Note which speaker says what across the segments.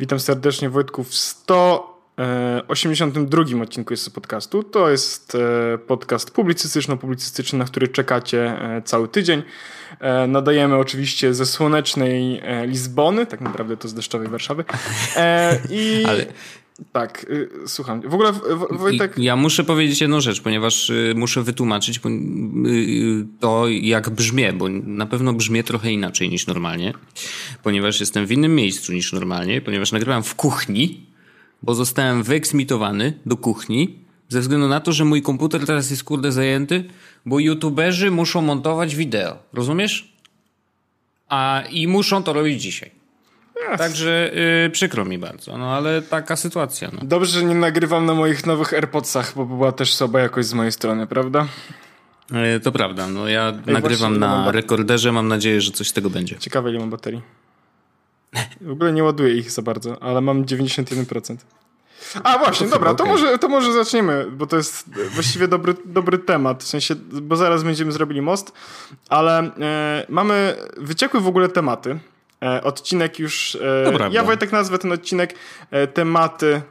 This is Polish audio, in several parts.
Speaker 1: Witam serdecznie Wojtku w 182 odcinku jest podcastu. To jest e, podcast publicystyczno-publicystyczny, na który czekacie e, cały tydzień. E, nadajemy oczywiście ze słonecznej Lizbony, tak naprawdę to z deszczowej Warszawy. I... Ale tak, y, słucham. W ogóle Wojtek...
Speaker 2: Ja muszę powiedzieć jedną rzecz, ponieważ y, muszę wytłumaczyć y, to, jak brzmię, bo na pewno brzmię trochę inaczej niż normalnie, ponieważ jestem w innym miejscu niż normalnie, ponieważ nagrywam w kuchni, bo zostałem wyeksmitowany do kuchni ze względu na to, że mój komputer teraz jest kurde zajęty, bo youtuberzy muszą montować wideo. Rozumiesz? A i muszą to robić dzisiaj. Także yy, przykro mi bardzo, no ale taka sytuacja. No.
Speaker 1: Dobrze, że nie nagrywam na moich nowych AirPodsach, bo była też słaba jakość z mojej strony, prawda?
Speaker 2: Yy, to prawda, no ja Ej, nagrywam na rekorderze, mam nadzieję, że coś z tego będzie.
Speaker 1: Ciekawe ile mam baterii. W ogóle nie ładuję ich za bardzo, ale mam 91%. A właśnie, to dobra, to, może, to może zaczniemy, bo to jest właściwie dobry, dobry temat, w sensie, bo zaraz będziemy zrobili most, ale e, mamy wyciekły w ogóle tematy. E, odcinek już. E, ja Wojtek nazwę ten odcinek e, tematy.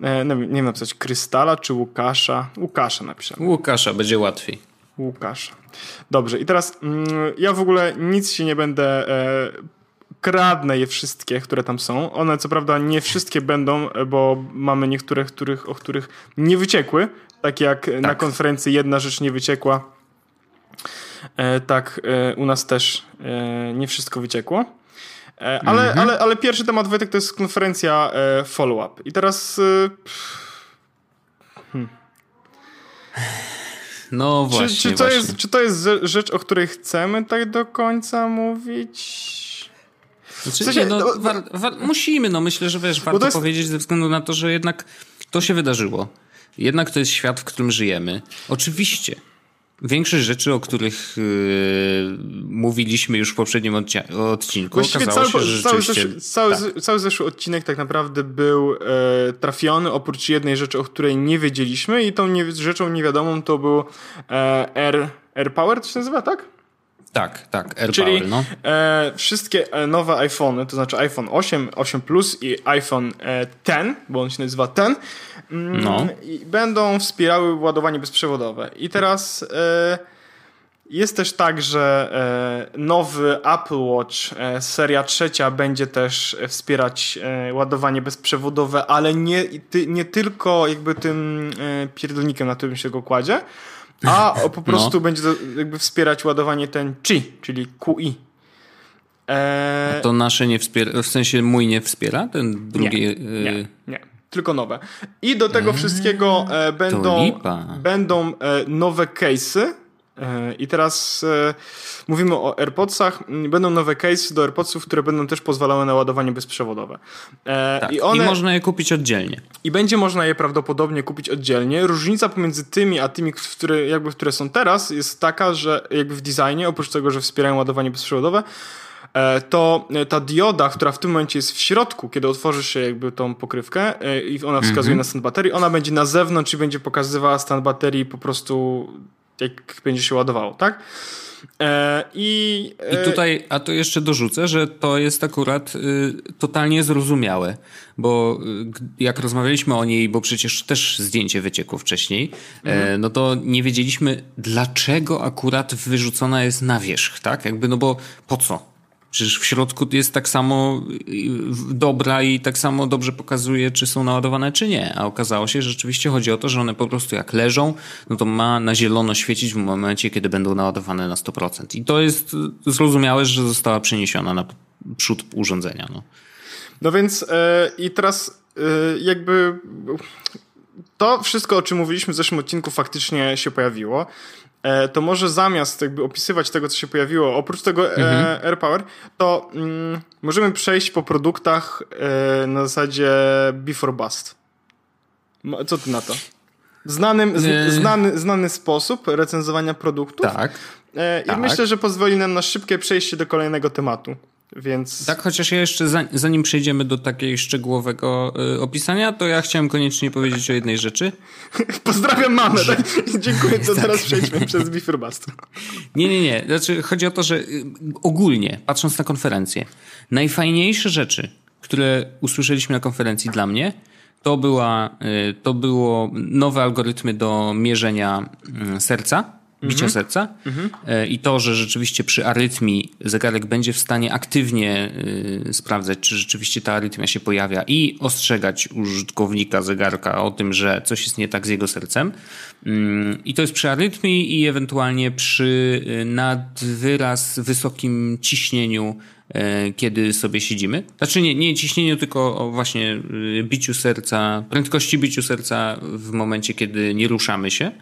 Speaker 1: Nie wiem, nie wiem napisać Krystala czy Łukasza. Łukasza napiszemy.
Speaker 2: Łukasza, będzie łatwiej.
Speaker 1: Łukasza. Dobrze, i teraz mm, ja w ogóle nic się nie będę. Kradnę je wszystkie, które tam są. One co prawda nie wszystkie będą, bo mamy niektóre, których, o których nie wyciekły. Tak jak tak. na konferencji jedna rzecz nie wyciekła tak e, u nas też e, nie wszystko wyciekło. Ale, mhm. ale, ale pierwszy temat Wojtek to jest konferencja follow-up. I teraz...
Speaker 2: Hmm. No właśnie.
Speaker 1: Czy, czy, to
Speaker 2: właśnie.
Speaker 1: Jest, czy to jest rzecz, o której chcemy tak do końca mówić?
Speaker 2: Znaczy, w sensie, no, no, war, war, musimy, no myślę, że wiesz, warto jest... powiedzieć ze względu na to, że jednak to się wydarzyło. Jednak to jest świat, w którym żyjemy. Oczywiście Większość rzeczy, o których yy, mówiliśmy już w poprzednim odcinku, Właściwie okazało cały, się, że
Speaker 1: cały, zeszły, cały, tak. cały zeszły odcinek tak naprawdę był e, trafiony, oprócz jednej rzeczy, o której nie wiedzieliśmy i tą nie, rzeczą niewiadomą to był e, Air, Air Power, to się nazywa, tak?
Speaker 2: Tak, tak, AirPower,
Speaker 1: Czyli
Speaker 2: no.
Speaker 1: e, wszystkie e, nowe iPhony, to znaczy iPhone 8, 8 Plus i iPhone e, 10, bo on się nazywa 10, mm, no. będą wspierały ładowanie bezprzewodowe. I teraz e, jest też tak, że e, nowy Apple Watch e, seria trzecia będzie też wspierać ładowanie bezprzewodowe, ale nie, nie tylko jakby tym pierdolnikiem, na którym się go kładzie, a po prostu no. będzie jakby wspierać ładowanie ten Qi, czyli QI.
Speaker 2: To nasze nie wspiera, w sensie mój nie wspiera, ten drugi.
Speaker 1: Nie, nie, nie. Tylko nowe. I do tego eee, wszystkiego e, będą, będą e, nowe case'y i teraz e, mówimy o AirPodsach. Będą nowe case do AirPodsów, które będą też pozwalały na ładowanie bezprzewodowe.
Speaker 2: E, tak, I, one, I można je kupić oddzielnie.
Speaker 1: I będzie można je prawdopodobnie kupić oddzielnie. Różnica pomiędzy tymi a tymi, które, jakby, które są teraz, jest taka, że jakby w designie, oprócz tego, że wspierają ładowanie bezprzewodowe, e, to ta dioda, która w tym momencie jest w środku, kiedy otworzysz się jakby tą pokrywkę i ona wskazuje mm -hmm. na stan baterii, ona będzie na zewnątrz i będzie pokazywała stan baterii po prostu jak będzie się ładowało, tak?
Speaker 2: E, I, e... I tutaj, a to jeszcze dorzucę, że to jest akurat y, totalnie zrozumiałe, bo y, jak rozmawialiśmy o niej, bo przecież też zdjęcie wyciekło wcześniej, e, mhm. no to nie wiedzieliśmy, dlaczego akurat wyrzucona jest na wierzch, tak? Jakby, no bo po co? Przecież w środku jest tak samo dobra i tak samo dobrze pokazuje, czy są naładowane, czy nie. A okazało się, że rzeczywiście chodzi o to, że one po prostu jak leżą, no to ma na zielono świecić w momencie, kiedy będą naładowane na 100%. I to jest zrozumiałe, że została przeniesiona na przód urządzenia. No,
Speaker 1: no więc yy, i teraz yy, jakby to wszystko, o czym mówiliśmy w zeszłym odcinku, faktycznie się pojawiło. E, to może zamiast jakby opisywać tego, co się pojawiło, oprócz tego e, mhm. AirPower, to mm, możemy przejść po produktach e, na zasadzie Before Bust. Co ty na to? Znanym, z, znany, znany sposób recenzowania produktów.
Speaker 2: Tak.
Speaker 1: I tak. myślę, że pozwoli nam na szybkie przejście do kolejnego tematu. Więc...
Speaker 2: Tak, chociaż ja jeszcze zanim przejdziemy do takiego szczegółowego y, opisania, to ja chciałem koniecznie powiedzieć o jednej rzeczy.
Speaker 1: Pozdrawiam mamę, że... tak? Dziękuję, to tak. teraz przejdźmy przez Bifurbastu.
Speaker 2: Nie, nie, nie. Znaczy, chodzi o to, że y, ogólnie, patrząc na konferencję, najfajniejsze rzeczy, które usłyszeliśmy na konferencji dla mnie, to, była, y, to było nowe algorytmy do mierzenia mm, serca, bicia mhm. serca mhm. i to, że rzeczywiście przy arytmii zegarek będzie w stanie aktywnie y, sprawdzać, czy rzeczywiście ta arytmia się pojawia i ostrzegać użytkownika zegarka o tym, że coś jest nie tak z jego sercem. Mm, I to jest przy arytmii i ewentualnie przy nadwyraz wysokim ciśnieniu E, kiedy sobie siedzimy. Znaczy nie, nie ciśnieniu, tylko właśnie y, biciu serca, prędkości biciu serca w momencie, kiedy nie ruszamy się.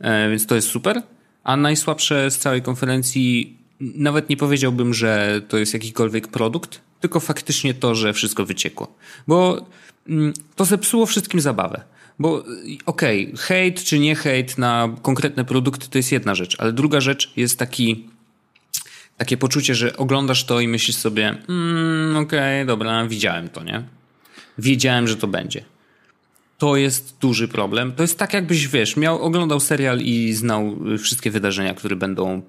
Speaker 2: E, więc to jest super. A najsłabsze z całej konferencji, nawet nie powiedziałbym, że to jest jakikolwiek produkt, tylko faktycznie to, że wszystko wyciekło. Bo mm, to zepsuło wszystkim zabawę. Bo okej, okay, hejt czy nie hejt na konkretne produkty to jest jedna rzecz, ale druga rzecz jest taki takie poczucie, że oglądasz to i myślisz sobie, mm, okej, okay, dobra, widziałem to, nie? Wiedziałem, że to będzie. To jest duży problem. To jest tak, jakbyś, wiesz, miał, oglądał serial i znał wszystkie wydarzenia, które będą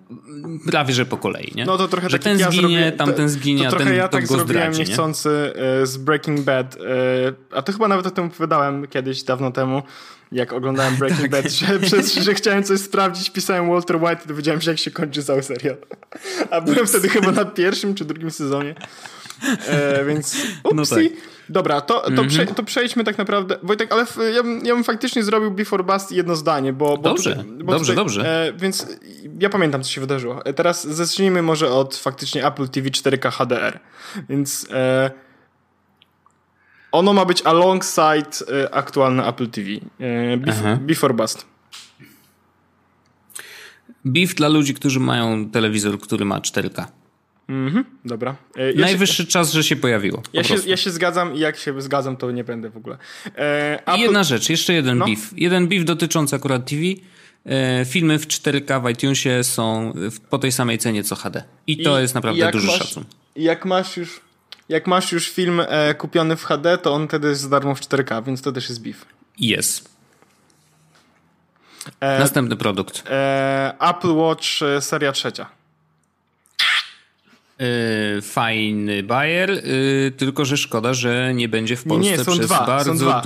Speaker 2: prawie, że po kolei, nie?
Speaker 1: No to trochę
Speaker 2: że
Speaker 1: tak
Speaker 2: ten
Speaker 1: ja
Speaker 2: zginie, zrobię, tamten zginie, to, to
Speaker 1: ten
Speaker 2: ja
Speaker 1: tak
Speaker 2: go
Speaker 1: zrobiłem
Speaker 2: zdradzi,
Speaker 1: niechcący nie? z Breaking Bad. E, a to chyba nawet o tym opowiadałem kiedyś, dawno temu jak oglądałem Breaking tak. Bad, że, przez, że chciałem coś sprawdzić, pisałem Walter White i dowiedziałem się, jak się kończy cały serial. A byłem wtedy chyba na pierwszym czy drugim sezonie. E, więc upsi. No tak. Dobra, to, to, mm -hmm. prze, to przejdźmy tak naprawdę. Wojtek, ale ja, bym, ja bym faktycznie zrobił Before Bust jedno zdanie, bo. bo
Speaker 2: dobrze, tutaj, bo dobrze, tutaj, dobrze.
Speaker 1: E, więc ja pamiętam, co się wydarzyło. E, teraz zacznijmy może od faktycznie Apple TV 4K HDR. Więc. E, ono ma być alongside y, aktualne Apple TV. Y, before, before Bust.
Speaker 2: Beef dla ludzi, którzy mają telewizor, który ma 4K.
Speaker 1: Mhm, dobra.
Speaker 2: Ja Najwyższy się, czas, że się pojawiło.
Speaker 1: Ja się, ja się, zgadzam i jak się zgadzam, to nie będę w ogóle.
Speaker 2: E, Apple... Jedna rzecz, jeszcze jeden no. beef. Jeden beef dotyczący akurat TV. E, filmy w 4K w iTunesie są po tej samej cenie co HD. I to I, jest naprawdę duży masz, szacun.
Speaker 1: Jak masz już jak masz już film e, kupiony w HD, to on wtedy jest za darmo w 4K, więc to też jest beef.
Speaker 2: Jest. E, Następny produkt.
Speaker 1: E, Apple Watch e, seria trzecia.
Speaker 2: Yy, fajny Bayer, yy, tylko że szkoda, że nie będzie w Polsce
Speaker 1: nie, nie, są
Speaker 2: przez
Speaker 1: dwa,
Speaker 2: bardzo...
Speaker 1: Są dwa.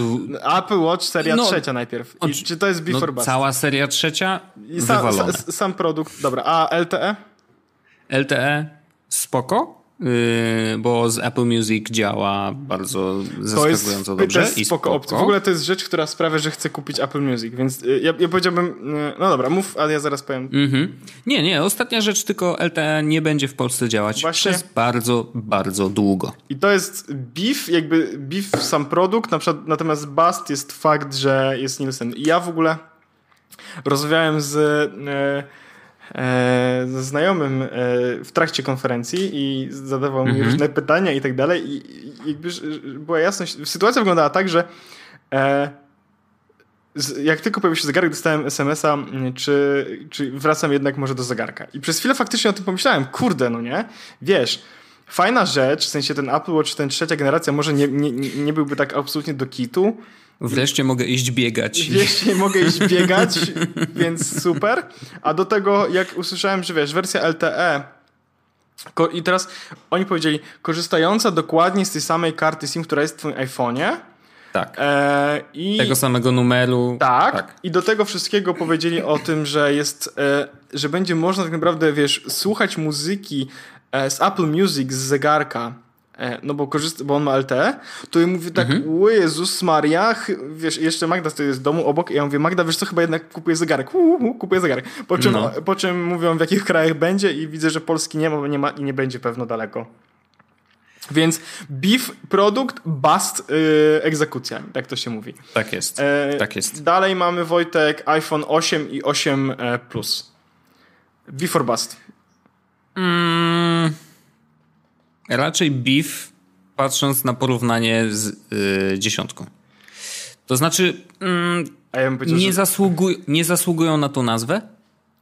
Speaker 1: Apple Watch seria no, trzecia najpierw. I, czy to jest Before no,
Speaker 2: Cała seria trzecia? Sam,
Speaker 1: sam, sam produkt, dobra. A LTE?
Speaker 2: LTE spoko. Yy, bo z Apple Music działa bardzo zaskakująco dobrze.
Speaker 1: To jest i spoko, spoko. W ogóle to jest rzecz, która sprawia, że chcę kupić Apple Music, więc yy, ja, ja powiedziałbym, yy, no dobra, mów, ale ja zaraz powiem. Mm-hmm.
Speaker 2: Nie, nie, ostatnia rzecz, tylko LTE nie będzie w Polsce działać Właśnie. przez bardzo, bardzo długo.
Speaker 1: I to jest beef, jakby beef sam produkt, na przykład, natomiast bust jest fakt, że jest Nielsen. I ja w ogóle rozmawiałem z e, ze znajomym e, w trakcie konferencji i zadawał mi mhm. różne pytania i tak dalej. I, jakby była jasność. Sytuacja wyglądała tak, że e, jak tylko pojawił się zegarek, dostałem SMS-a, czy, czy wracam jednak może do zegarka. I przez chwilę faktycznie o tym pomyślałem. Kurde, no nie? Wiesz, fajna rzecz, w sensie ten Apple Watch, ten trzecia generacja może nie, nie, nie byłby tak absolutnie do kitu,
Speaker 2: Wreszcie mogę iść biegać.
Speaker 1: Wreszcie mogę iść biegać, więc super. A do tego, jak usłyszałem, że wiesz, wersja LTE i teraz oni powiedzieli, korzystająca dokładnie z tej samej karty SIM, która jest w twoim iPhone'ie.
Speaker 2: Tak. E, i, tego samego numeru.
Speaker 1: Tak, tak, I do tego wszystkiego powiedzieli o tym, że jest, e, że będzie można tak naprawdę, wiesz, słuchać muzyki z Apple Music z zegarka E, no bo korzysta, bo on ma LTE, to ja mówię tak, mhm. o Jezus Maria, wiesz, jeszcze Magda stoi z domu obok i ja mówię, Magda, wiesz co, chyba jednak kupuję zegarek, uh, kupuję zegarek. Po czym, no. po czym mówią, w jakich krajach będzie i widzę, że Polski nie ma, nie ma i nie będzie pewno daleko. Więc beef produkt, bust yy, egzekucja, tak to się mówi.
Speaker 2: Tak jest, e, tak jest.
Speaker 1: Dalej mamy Wojtek iPhone 8 i 8 e, Plus. Before bust.
Speaker 2: Mm. Raczej beef, patrząc na porównanie z yy, dziesiątką. To znaczy,
Speaker 1: ja
Speaker 2: nie, zasługuj, nie zasługują na tą nazwę,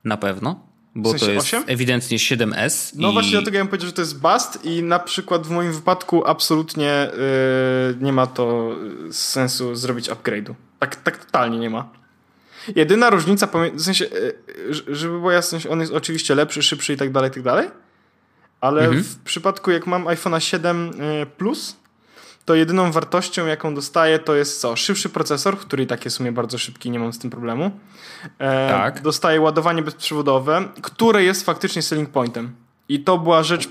Speaker 2: na pewno, bo w sensie to jest 8? ewidentnie 7S.
Speaker 1: No i... właśnie dlatego ja bym powiedział, że to jest bust i na przykład w moim wypadku absolutnie yy, nie ma to sensu zrobić upgrade'u. Tak, tak totalnie nie ma. Jedyna różnica, w sensie, yy, żeby była jasność, on jest oczywiście lepszy, szybszy i tak dalej, i tak dalej, ale mhm. w przypadku jak mam iPhone'a 7 y, Plus, to jedyną wartością, jaką dostaję, to jest co? Szybszy procesor, który i tak jest w sumie bardzo szybki, nie mam z tym problemu. E, tak. Dostaję ładowanie bezprzewodowe, które jest faktycznie selling pointem. I to była rzecz,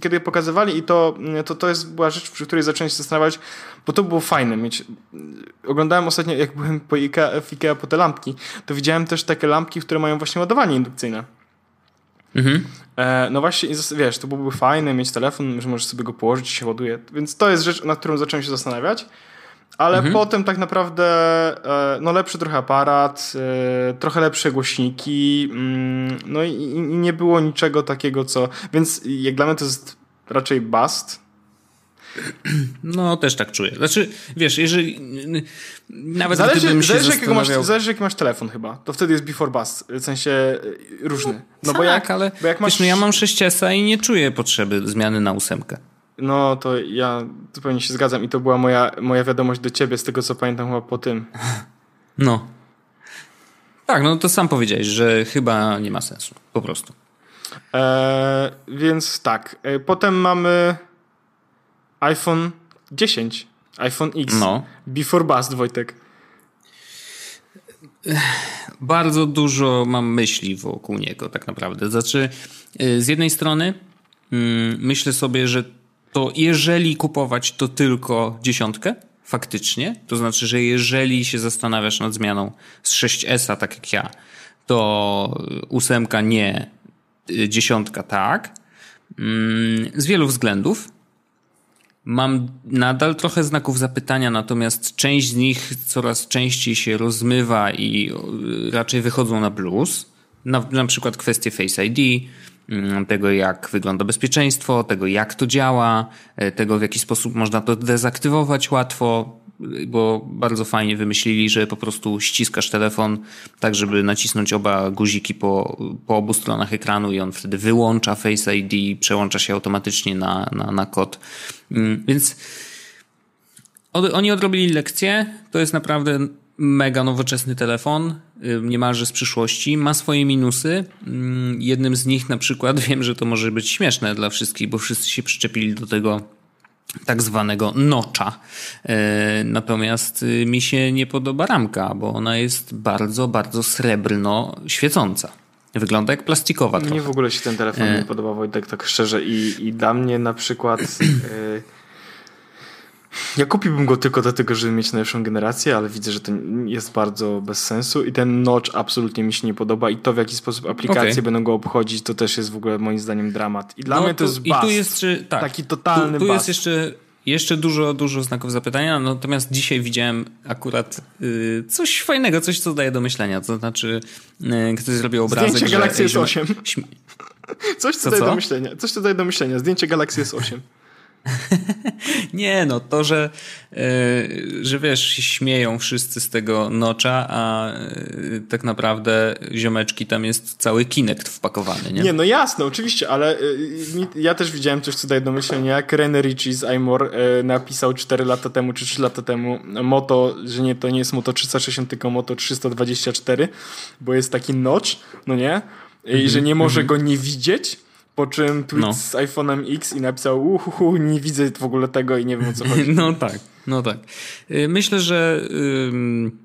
Speaker 1: kiedy pokazywali, i to, to, to jest, była rzecz, przy której zacząłem się zastanawiać, bo to było fajne mieć. Oglądałem ostatnio, jak byłem po Ikea, w Ikea po te lampki, to widziałem też takie lampki, które mają właśnie ładowanie indukcyjne. Mhm. E, no właśnie, wiesz, to byłoby fajne mieć telefon, że możesz sobie go położyć i się ładuje. Więc to jest rzecz, nad którą zacząłem się zastanawiać. Ale mhm. potem tak naprawdę e, no lepszy trochę aparat, e, trochę lepsze głośniki, mm, no i, i nie było niczego takiego, co... Więc jak dla mnie to jest raczej bust,
Speaker 2: no, też tak czuję. Znaczy, wiesz, jeżeli. Nawet
Speaker 1: zależy,
Speaker 2: gdybym się
Speaker 1: zależy,
Speaker 2: zastanawiał...
Speaker 1: masz, zależy, jaki masz telefon chyba. To wtedy jest before bus, w sensie y, różny. No,
Speaker 2: no tak, bo jak, ale bo jak masz... wiesz, no ja mam 6S i nie czuję potrzeby zmiany na ósemkę.
Speaker 1: No, to ja zupełnie się zgadzam i to była moja, moja wiadomość do ciebie, z tego co pamiętam chyba po tym.
Speaker 2: No. Tak, no to sam powiedziałeś, że chyba nie ma sensu. Po prostu.
Speaker 1: Eee, więc tak. E, potem mamy iPhone 10, iPhone X. No. Before Bust, Wojtek.
Speaker 2: Bardzo dużo mam myśli wokół niego, tak naprawdę. Znaczy, y, z jednej strony mm, myślę sobie, że to jeżeli kupować, to tylko dziesiątkę, faktycznie. To znaczy, że jeżeli się zastanawiasz nad zmianą z 6S, tak jak ja, to ósemka nie, y, dziesiątka tak. Mm, z wielu względów. Mam nadal trochę znaków zapytania, natomiast część z nich coraz częściej się rozmywa i raczej wychodzą na plus. Na, na przykład kwestie Face ID, tego jak wygląda bezpieczeństwo, tego jak to działa, e, tego w jaki sposób można to dezaktywować łatwo bo bardzo fajnie wymyślili, że po prostu ściskasz telefon tak, żeby nacisnąć oba guziki po, po obu stronach ekranu i on wtedy wyłącza Face ID, przełącza się automatycznie na, na, na kod. Mm, więc oni odrobili lekcję. To jest naprawdę mega nowoczesny telefon, y, niemalże z przyszłości. Ma swoje minusy. Mm, jednym z nich na przykład wiem, że to może być śmieszne dla wszystkich, bo wszyscy się przyczepili do tego tak zwanego nocza. E, natomiast y, mi się nie podoba ramka, bo ona jest bardzo, bardzo srebrno świecąca. Wygląda jak plastikowa.
Speaker 1: Mnie w ogóle się ten telefon e... nie podoba, Wojtek, tak szczerze. I, i dla mnie na przykład. Ja kupiłbym go tylko dlatego, żeby mieć najlepszą generację, ale widzę, że to jest bardzo bez sensu i ten notch absolutnie mi się nie podoba i to w jaki sposób aplikacje okay. będą go obchodzić, to też jest w ogóle moim zdaniem dramat. I dla no, mnie to jest bust. I tu jest, czy, tak, taki totalny
Speaker 2: Tu, tu jest jeszcze jeszcze dużo, dużo znaków zapytania, natomiast dzisiaj widziałem akurat y, coś fajnego, coś, co daje do myślenia. To znaczy, y, ktoś zrobił obrazek,
Speaker 1: Zdjęcie Galaxy S8. Coś, co, co daje do myślenia. Coś, co daje do myślenia. Zdjęcie Galaxy S8.
Speaker 2: nie, no to, że, yy, że wiesz, śmieją wszyscy z tego nocza, a yy, tak naprawdę ziomeczki tam jest cały Kinect wpakowany, nie?
Speaker 1: Nie, no jasne, oczywiście, ale yy, ja też widziałem coś, co daje do myślenia, jak René Ritchie z iMore napisał 4 lata temu, czy 3 lata temu moto, że nie, to nie jest moto 360, tylko moto 324, bo jest taki notch, no nie? I mm -hmm, że nie może mm -hmm. go nie widzieć, po czym tweet no. z iPhone'em X i napisał uhuhu, nie widzę w ogóle tego i nie wiem o co chodzi.
Speaker 2: No tak, no tak. Y, myślę, że ym,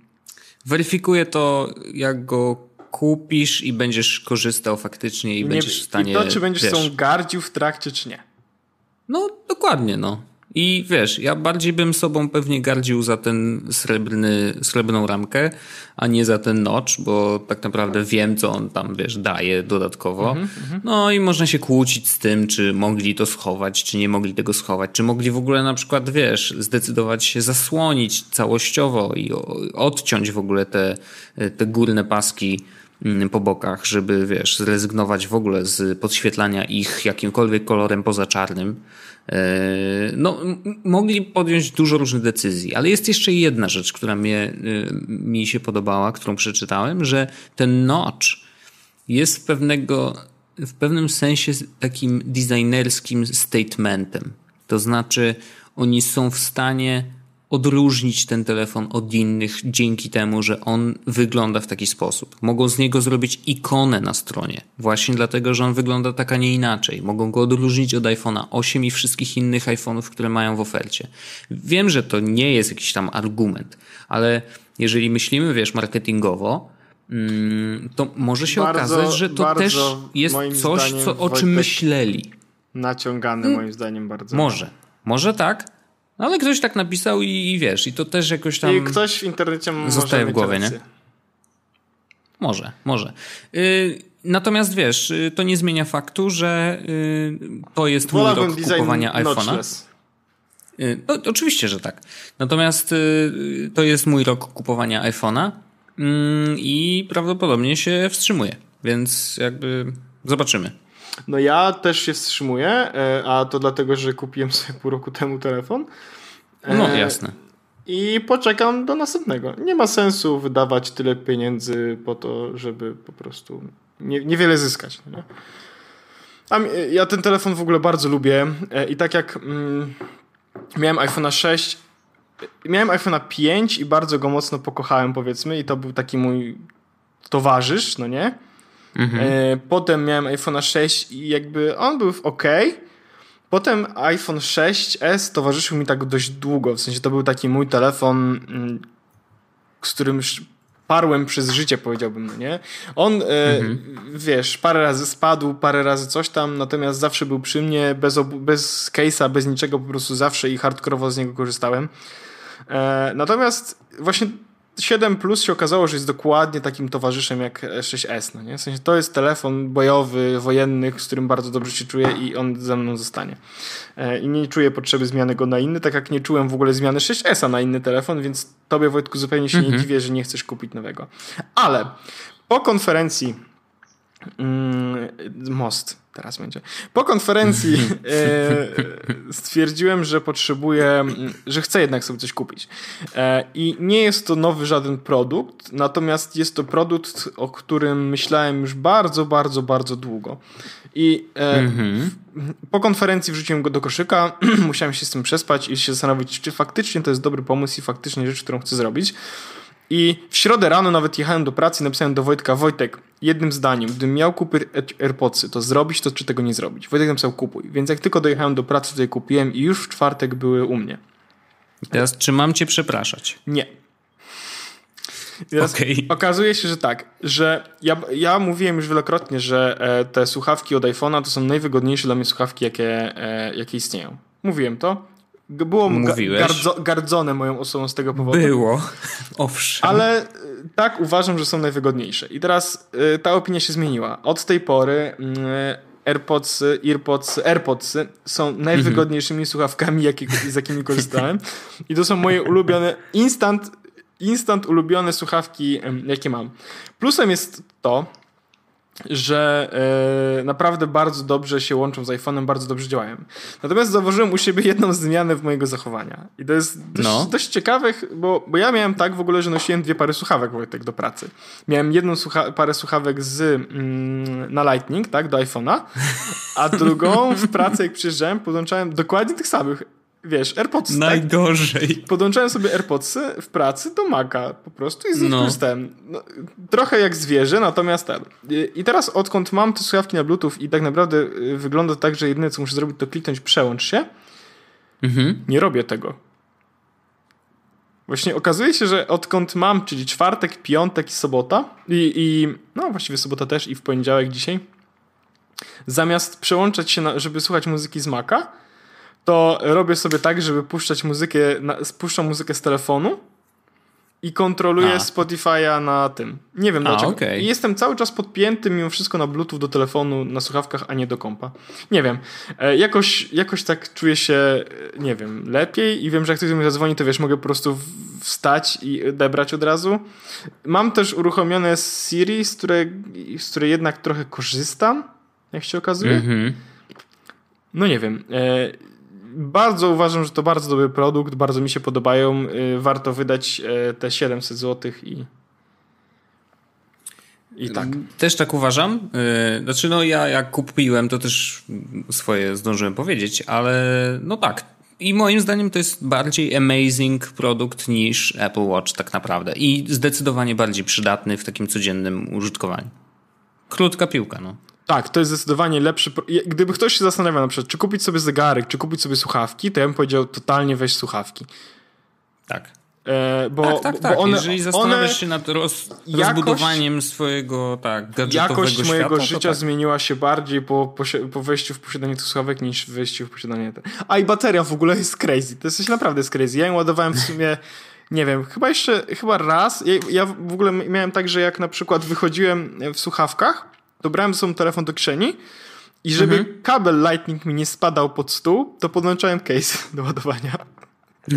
Speaker 2: weryfikuje to, jak go kupisz i będziesz korzystał faktycznie i nie, będziesz w stanie...
Speaker 1: I to, czy będziesz wiesz, gardził w trakcie, czy nie.
Speaker 2: No, dokładnie, no. I wiesz, ja bardziej bym sobą pewnie gardził za ten srebrny, srebrną ramkę, a nie za ten notch, bo tak naprawdę wiem, co on tam, wiesz, daje dodatkowo. Mm -hmm. No i można się kłócić z tym, czy mogli to schować, czy nie mogli tego schować, czy mogli w ogóle na przykład, wiesz, zdecydować się zasłonić całościowo i odciąć w ogóle te, te górne paski mm, po bokach, żeby, wiesz, zrezygnować w ogóle z podświetlania ich jakimkolwiek kolorem poza czarnym. E, no, mogli podjąć dużo różnych decyzji, ale jest jeszcze jedna rzecz, która mnie, e, mi się podobała, którą przeczytałem, że ten notch jest pewnego, w pewnym sensie takim designerskim statementem. To znaczy, oni są w stanie odróżnić ten telefon od innych dzięki temu, że on wygląda w taki sposób. Mogą z niego zrobić ikonę na stronie, właśnie dlatego, że on wygląda tak, a nie inaczej. Mogą go odróżnić od iPhone'a 8 i wszystkich innych iPhone'ów, które mają w ofercie. Wiem, że to nie jest jakiś tam argument, ale jeżeli myślimy, wiesz, marketingowo, mm, to może się bardzo, okazać, że to też jest coś, co, o czym myśleli.
Speaker 1: Naciągane moim zdaniem bardzo.
Speaker 2: Może. Może tak, ale ktoś tak napisał i, i, wiesz, i to też jakoś tam.
Speaker 1: I ktoś w internecie
Speaker 2: zostaje w głowie, nie? Może, może. Yy, natomiast wiesz, yy, to nie zmienia faktu, że yy, to jest mój rok kupowania iPhone'a. Y, no, oczywiście, że tak. Natomiast y, to jest mój rok kupowania iPhone'a i prawdopodobnie się wstrzymuje, więc jakby zobaczymy.
Speaker 1: No ja też się wstrzymuję, e, a to dlatego, że kupiłem sobie pół roku temu telefon.
Speaker 2: No e, jasne.
Speaker 1: I poczekam do następnego. Nie ma sensu wydawać tyle pieniędzy po to, żeby po prostu nie, niewiele zyskać. Nie? A ja ten telefon w ogóle bardzo lubię e, i tak jak mm, miałem iPhone'a 6, miałem iPhone'a 5 i bardzo go mocno pokochałem powiedzmy i to był taki mój towarzysz, no nie? Mhm. E, potem miałem iPhone'a 6 i jakby on był ok. Potem iPhone 6s towarzyszył mi tak dość długo. W sensie to był taki mój telefon, mm, z którym parłem przez życie, powiedziałbym, no nie? On, e, mhm. wiesz, parę razy spadł, parę razy coś tam, natomiast zawsze był przy mnie, bez, bez case'a, bez niczego, po prostu zawsze i hardkorowo z niego korzystałem. E, natomiast właśnie 7 Plus się okazało, że jest dokładnie takim towarzyszem jak 6S. No nie? W sensie to jest telefon bojowy, wojenny, z którym bardzo dobrze się czuję i on ze mną zostanie. E, I nie czuję potrzeby zmiany go na inny, tak jak nie czułem w ogóle zmiany 6S na inny telefon, więc tobie Wojtku zupełnie się mhm. nie dziwię, że nie chcesz kupić nowego. Ale po konferencji mm, Most teraz będzie. Po konferencji e, stwierdziłem, że potrzebuję, że chcę jednak sobie coś kupić. E, I nie jest to nowy żaden produkt, natomiast jest to produkt, o którym myślałem już bardzo, bardzo, bardzo długo. I e, mm-hmm. po konferencji wrzuciłem go do koszyka, musiałem się z tym przespać i się zastanowić, czy faktycznie to jest dobry pomysł i faktycznie rzecz, którą chcę zrobić. I w środę rano nawet jechałem do pracy i napisałem do Wojtka, Wojtek, jednym zdaniem, gdybym miał kupić AirPodsy, to zrobić to, czy tego nie zrobić. Wojtek napisał kupuj. Więc jak tylko dojechałem do pracy, to je kupiłem i już w czwartek były u mnie.
Speaker 2: Teraz, czy mam cię przepraszać?
Speaker 1: Nie. Teraz okay. Okazuje się, że tak, że ja, ja mówiłem już wielokrotnie, że e, te słuchawki od iPhone'a to są najwygodniejsze dla mnie słuchawki, jakie, e, jakie istnieją. Mówiłem to. Było gardzo, gardzone moją osobą z tego powodu.
Speaker 2: Było, owszem.
Speaker 1: Ale y, tak uważam, że są najwygodniejsze. I teraz y, ta opinia się zmieniła. Od tej pory y, AirPods, AirPods, AirPods są najwygodniejszymi mhm. słuchawkami, jakie, z jakimi korzystałem. I to są moje ulubione instant, instant ulubione słuchawki, jakie mam. Plusem jest to, że e, naprawdę bardzo dobrze się łączą z iPhone'em, bardzo dobrze działają. Natomiast zauważyłem u siebie jedną zmianę w mojego zachowania. I to jest dość, no. dość ciekawe, bo, bo ja miałem tak w ogóle, że nosiłem dwie pary słuchawek Wojtek do pracy. Miałem jedną słucha parę słuchawek z, mm, na Lightning, tak, do iPhone'a, a drugą w pracy, jak przyjeżdżałem, podłączałem dokładnie tych samych wiesz, AirPods.
Speaker 2: Tak? Najgorzej.
Speaker 1: Tak? Podłączałem sobie AirPodsy w pracy do Maca po prostu i z nich no. korzystałem. No, trochę jak zwierzę, natomiast ten. I teraz odkąd mam te słuchawki na Bluetooth i tak naprawdę y, wygląda tak, że jedyne co muszę zrobić to kliknąć przełącz się, mhm. nie robię tego. Właśnie okazuje się, że odkąd mam, czyli czwartek, piątek i sobota i, i no właściwie sobota też i w poniedziałek dzisiaj, zamiast przełączać się, na, żeby słuchać muzyki z Maca, to robię sobie tak, żeby puszczać muzykę, puszczam muzykę z telefonu i kontroluję A. Spotify'a na tym. Nie wiem dlaczego. okay. I jestem cały czas podpięty mimo wszystko na Bluetooth do telefonu, na słuchawkach, a nie do kompa. Nie wiem. E, jakoś, jakoś tak czuję się, e, nie wiem, lepiej i wiem, że jak ktoś do mnie zadzwoni, to wiesz, mogę po prostu wstać i odebrać od razu. Mam też uruchomione Siri, z której, z której jednak trochę korzystam, jak się okazuje. Mm -hmm. No nie wiem. E, bardzo uważam, że to bardzo dobry produkt, bardzo mi się podobają. Y, warto wydać e, te 700 zł i i tak.
Speaker 2: Też tak uważam. Y, znaczy, no ja jak kupiłem, to też swoje zdążyłem powiedzieć, ale no tak, i moim zdaniem to jest bardziej amazing produkt niż Apple Watch tak naprawdę. I zdecydowanie bardziej przydatny w takim codziennym użytkowaniu. Krótka piłka, no.
Speaker 1: Tak, to jest zdecydowanie lepszy. Gdyby ktoś się zastanawiał na przykład, czy kupić sobie zegarek, czy kupić sobie słuchawki, to ja bym powiedział totalnie weź słuchawki.
Speaker 2: Tak.
Speaker 1: E, bo,
Speaker 2: tak, tak, tak. One, Jeżeli zastanawiasz one, się nad roz, jakość, rozbudowaniem swojego tak, gadżetowego
Speaker 1: Jakość
Speaker 2: świata,
Speaker 1: mojego życia
Speaker 2: tak.
Speaker 1: zmieniła się bardziej po, po wejściu w posiadanie tych słuchawek niż wejściu w posiadanie... Te. A i bateria w ogóle jest crazy. To jest naprawdę jest crazy. Ja ją ładowałem w sumie... Nie wiem, chyba jeszcze, chyba raz. Ja, ja w ogóle miałem tak, że jak na przykład wychodziłem w słuchawkach, to brałem sobie telefon do kieszeni i żeby mhm. kabel Lightning mi nie spadał pod stół, to podłączałem case do ładowania.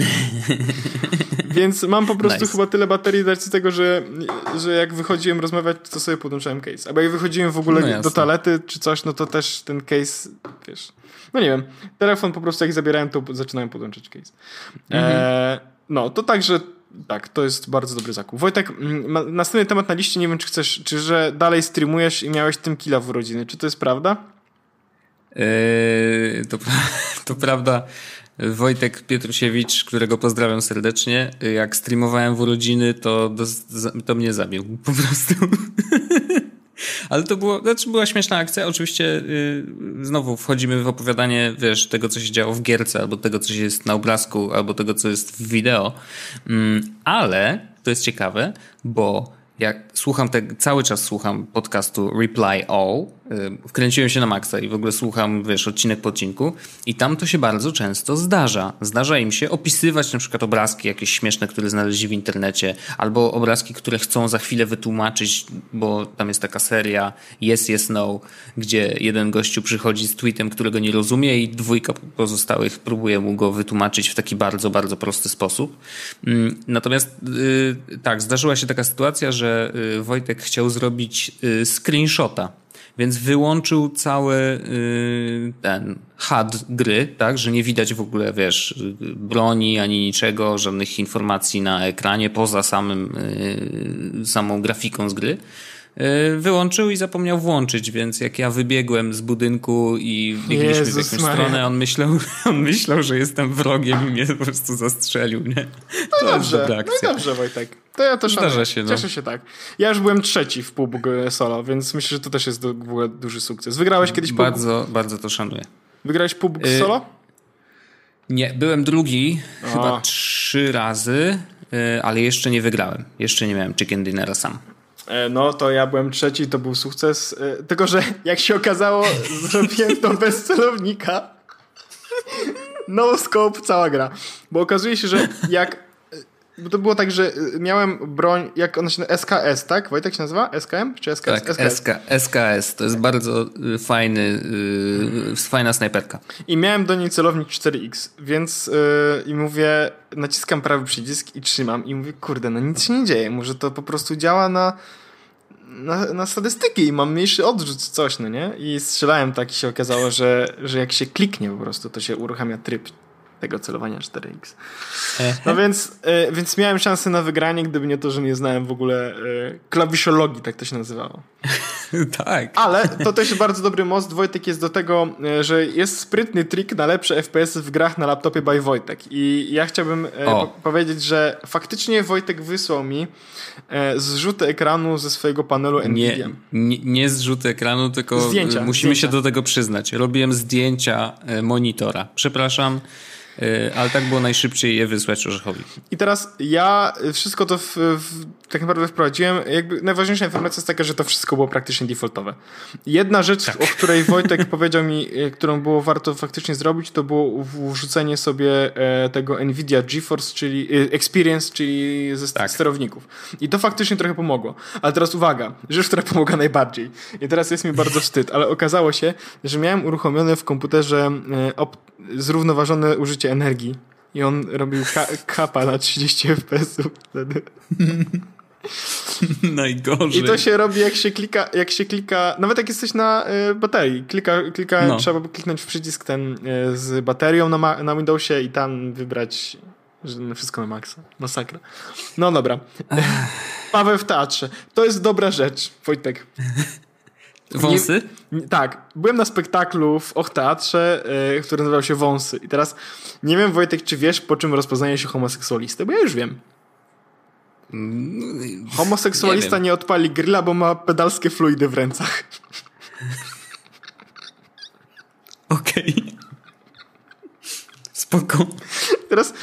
Speaker 1: Więc mam po prostu nice. chyba tyle baterii z racji tego, że, że jak wychodziłem rozmawiać, to sobie podłączałem case. Albo jak wychodziłem w ogóle no do toalety czy coś, no to też ten case, wiesz... No nie wiem, telefon po prostu jak zabierałem, to zaczynałem podłączać case. Mhm. E, no, to także tak, to jest bardzo dobry zakup. Wojtek, mm, następny temat na liście, nie wiem czy chcesz, czy że dalej streamujesz i miałeś tym killa w urodziny, czy to jest prawda?
Speaker 2: Yy, to, to prawda. Wojtek Pietrusiewicz, którego pozdrawiam serdecznie, jak streamowałem w urodziny, to, do, to mnie zabił po prostu. Ale to było, znaczy była śmieszna akcja. Oczywiście yy, znowu wchodzimy w opowiadanie, wiesz, tego, co się działo w gierce, albo tego, co jest na obrazku, albo tego, co jest w wideo. Yy, ale to jest ciekawe, bo jak słucham te, cały czas słucham podcastu Reply All, wkręciłem się na maksa i w ogóle słucham, wiesz, odcinek po odcinku i tam to się bardzo często zdarza. Zdarza im się opisywać na przykład obrazki jakieś śmieszne, które znaleźli w internecie, albo obrazki, które chcą za chwilę wytłumaczyć, bo tam jest taka seria Yes, Yes, No, gdzie jeden gościu przychodzi z tweetem, którego nie rozumie i dwójka pozostałych próbuje mu go wytłumaczyć w taki bardzo, bardzo prosty sposób. Mm, natomiast yy, tak, zdarzyła się taka sytuacja, że y, Wojtek chciał zrobić y, screenshota, więc wyłączył cały y, ten HUD gry, tak, że nie widać w ogóle, wiesz, broni ani niczego, żadnych informacji na ekranie poza samym, samą grafiką z gry. E, wyłączył i zapomniał włączyć, więc jak ja wybiegłem z budynku i biegliśmy Jezus w jakąś Maria. stronę, on myślał, on myślał, że jestem wrogiem i mnie po prostu zastrzelił, nie?
Speaker 1: No to dobrze, no i dobrze Wojtek. To ja też
Speaker 2: Zdarza się, no.
Speaker 1: cieszę się tak. Ja już byłem trzeci w PUBG solo, więc myślę, że to też jest w ogóle duży sukces. Wygrałeś kiedyś PUBG?
Speaker 2: Bardzo, bardzo to szanuję.
Speaker 1: Wygrałeś PUBG y solo?
Speaker 2: Nie, byłem drugi chyba trzy razy, y, ale jeszcze nie wygrałem. Jeszcze nie miałem chicken dinnera sam.
Speaker 1: E, no to ja byłem trzeci, to był sukces. E, tylko, że jak się okazało, zrobiłem to bez celownika. No scope, cała gra. Bo okazuje się, że jak. Bo to było tak, że miałem broń, jak ona się nazywa? SKS, tak? Wojtek się nazywa? SKM? Czy SKS?
Speaker 2: Tak, SKS. SK, SKS. To jest bardzo y, fajny, yy, fajna snajperka.
Speaker 1: I miałem do niej celownik 4X, więc yy, i mówię, naciskam prawy przycisk i trzymam i mówię, kurde, no nic się nie dzieje. Może to po prostu działa na, na, na statystyki i mam mniejszy odrzut, coś, no nie? I strzelałem tak i się okazało, że, że jak się kliknie po prostu, to się uruchamia tryb tego celowania 4X. No więc, e, więc miałem szansę na wygranie, gdyby nie to, że nie znałem w ogóle e, klawiszologii, tak to się nazywało.
Speaker 2: tak.
Speaker 1: Ale to też bardzo dobry most. Wojtek jest do tego, e, że jest sprytny trik na lepsze FPS w grach na laptopie by Wojtek. I ja chciałbym po powiedzieć, że faktycznie Wojtek wysłał mi zrzuty ekranu ze swojego panelu NVIDIA.
Speaker 2: Nie, nie, nie zrzuty ekranu, tylko zdjęcia, musimy zdjęcia. się do tego przyznać. Robiłem zdjęcia monitora. Przepraszam. E, ale tak było najszybciej je wysłać Orzechowi.
Speaker 1: I teraz ja wszystko to w, w, tak naprawdę wprowadziłem. Jakby najważniejsza informacja jest taka, że to wszystko było praktycznie defaultowe. Jedna rzecz, tak. o której Wojtek powiedział mi, e, którą było warto faktycznie zrobić, to było wrzucenie sobie e, tego Nvidia GeForce, czyli Experience, czyli ze tak. sterowników. I to faktycznie trochę pomogło. Ale teraz uwaga, rzecz, która pomogła najbardziej. I teraz jest mi bardzo wstyd, ale okazało się, że miałem uruchomione w komputerze zrównoważone użycie energii. I on robił ka kapa na 30 fps wtedy.
Speaker 2: Najgorzej.
Speaker 1: I to się robi jak się klika, jak się klika, nawet jak jesteś na y, baterii. Klika, klika no. trzeba kliknąć w przycisk ten y, z baterią na, na Windowsie i tam wybrać wszystko na maksa. Masakra. No dobra. Paweł w teatrze. To jest dobra rzecz, Wojtek.
Speaker 2: Wąsy?
Speaker 1: Nie, tak. Byłem na spektaklu w Och Teatrze, yy, który nazywał się Wąsy. I teraz nie wiem, Wojtek, czy wiesz, po czym rozpoznaje się homoseksualistę? Bo ja już wiem. Mm, Homoseksualista nie, nie odpali grilla, bo ma pedalskie fluidy w rękach.
Speaker 2: Okej. Okay. Spoko.
Speaker 1: Teraz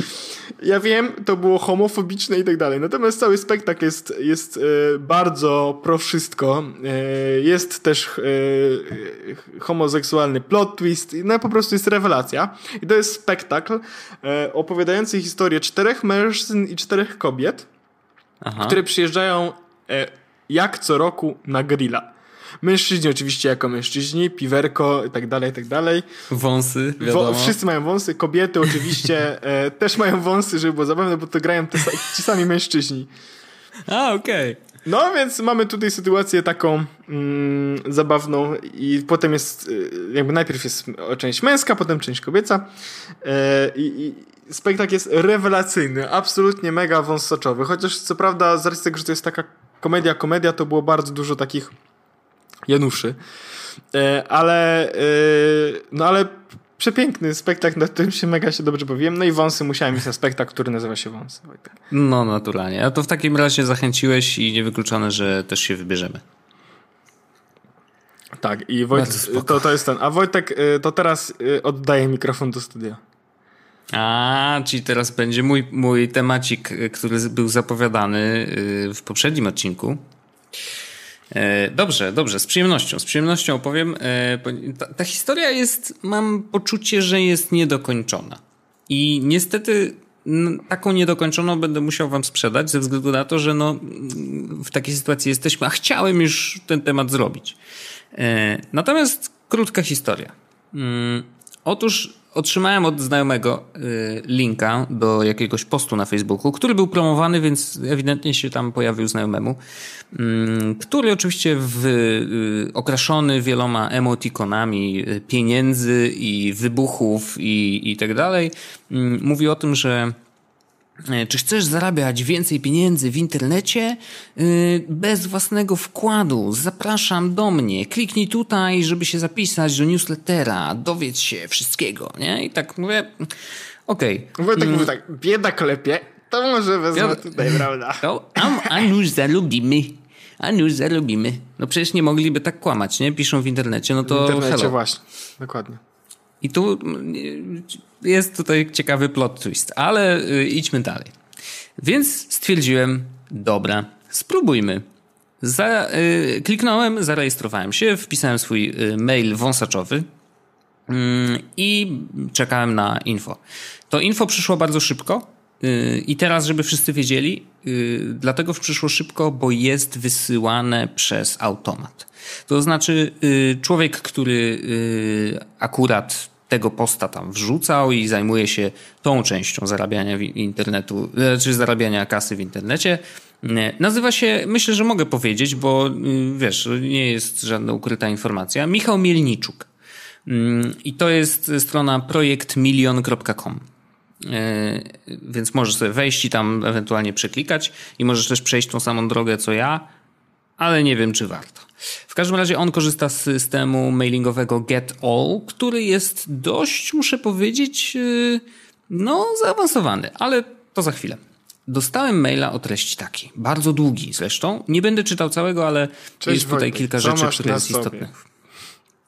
Speaker 1: ja wiem, to było homofobiczne i tak dalej. Natomiast cały spektakl jest, jest e, bardzo pro wszystko. E, jest też e, homoseksualny plot twist. No po prostu jest rewelacja. I to jest spektakl opowiadający historię czterech mężczyzn i czterech kobiet, Aha. które przyjeżdżają e, jak co roku na grilla. Mężczyźni oczywiście jako mężczyźni, piwerko i tak dalej, i tak dalej.
Speaker 2: Wąsy, wiadomo.
Speaker 1: wszyscy mają wąsy, kobiety oczywiście e, też mają wąsy, żeby było zabawne, bo to grają te, ci sami mężczyźni.
Speaker 2: A, okej. Okay.
Speaker 1: No więc mamy tutaj sytuację taką mm, zabawną i potem jest e, jakby najpierw jest część męska, potem część kobieca e, i spektakl jest rewelacyjny, absolutnie mega wąsoczowy, chociaż co prawda z racji tego, że to jest taka komedia, komedia, to było bardzo dużo takich Januszy. E, ale, e, no ale przepiękny spektakl, na którym się mega się dobrze bawiłem. No i wąsy musiałem iść na spektakl, który nazywa się Wąsy.
Speaker 2: No naturalnie. A to w takim razie zachęciłeś i niewykluczone, że też się wybierzemy.
Speaker 1: Tak, i Wojtek, to, to jest ten. A Wojtek, e, to teraz oddaję mikrofon do studia.
Speaker 2: A, czyli teraz będzie mój, mój temacik, który był zapowiadany w poprzednim odcinku. E, dobrze, dobrze, z przyjemnością, z przyjemnością opowiem. E, ta, ta, historia jest, mam poczucie, że jest niedokończona. I niestety taką niedokończoną będę musiał wam sprzedać, ze względu na to, że no, w takiej sytuacji jesteśmy, a chciałem już ten temat zrobić. E, natomiast krótka historia. Mm, otóż otrzymałem od znajomego y, linka do jakiegoś postu na Facebooku, który był promowany, więc ewidentnie się tam pojawił znajomemu, mm, który oczywiście w, y, okraszony wieloma emotikonami y, pieniędzy i wybuchów i, i tak dalej, mm, mówi o tym, że czy chcesz zarabiać więcej pieniędzy w internecie e, bez własnego wkładu? Zapraszam do mnie. Kliknij tutaj, żeby się zapisać do newslettera. Dowiedz się wszystkiego, nie? I tak mówię, okej.
Speaker 1: Okay. Mówię tak, mówię tak, bieda klepie, to może wezmę ja, tutaj, prawda?
Speaker 2: To, a, a nuż zarobimy. A nuż zarobimy. No przecież nie mogliby tak kłamać, nie? Piszą w internecie, no to
Speaker 1: W internecie
Speaker 2: hello.
Speaker 1: właśnie, dokładnie.
Speaker 2: I tu jest tutaj ciekawy plot twist, ale y, idźmy dalej. Więc stwierdziłem, dobra, spróbujmy. Za, y, kliknąłem, zarejestrowałem się, wpisałem swój y, mail wąsaczowy mm, i czekałem na info. To info przyszło bardzo szybko. I teraz, żeby wszyscy wiedzieli, dlatego przyszło szybko, bo jest wysyłane przez automat. To znaczy, człowiek, który akurat tego posta tam wrzucał i zajmuje się tą częścią zarabiania internetu, czy znaczy zarabiania kasy w internecie. Nazywa się, myślę, że mogę powiedzieć, bo y, wiesz, nie jest żadna ukryta informacja. Michał Mielniczuk. Mm, I to jest strona projektmilion.com. Y, więc możesz sobie wejść i tam ewentualnie przeklikać i możesz też przejść tą samą drogę co ja, ale nie wiem, czy warto. W każdym razie on korzysta z systemu mailingowego Get All, który jest dość, muszę powiedzieć, y, no zaawansowany, ale to za chwilę. Dostałem maila o treści takiej, bardzo długi zresztą. Nie będę czytał całego, ale Cześć jest tutaj Wojtek, kilka rzeczy, które jest istotnych.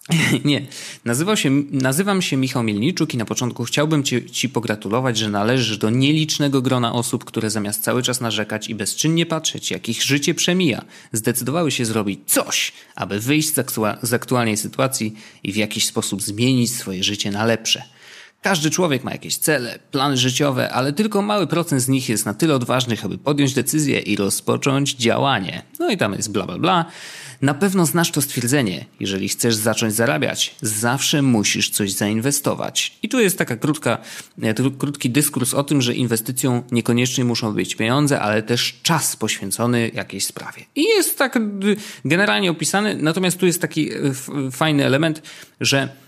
Speaker 2: Nie. Nazywał się, nazywam się Michał Mielniczuk i na początku chciałbym ci, ci pogratulować, że należysz do nielicznego grona osób, które zamiast cały czas narzekać i bezczynnie patrzeć, jak ich życie przemija, zdecydowały się zrobić coś, aby wyjść z, aktua z aktualnej sytuacji i w jakiś sposób zmienić swoje życie na lepsze. Każdy człowiek ma jakieś cele, plany życiowe, ale tylko mały procent z nich jest na tyle odważnych, aby podjąć decyzję i rozpocząć działanie. No i tam jest bla bla bla. Na pewno znasz to stwierdzenie. Jeżeli chcesz zacząć zarabiać, zawsze musisz coś zainwestować. I tu jest taka krótka, e, krótki dyskurs o tym, że inwestycją niekoniecznie muszą być pieniądze, ale też czas poświęcony jakiejś sprawie. I jest tak generalnie opisany, natomiast tu jest taki e, fajny element, że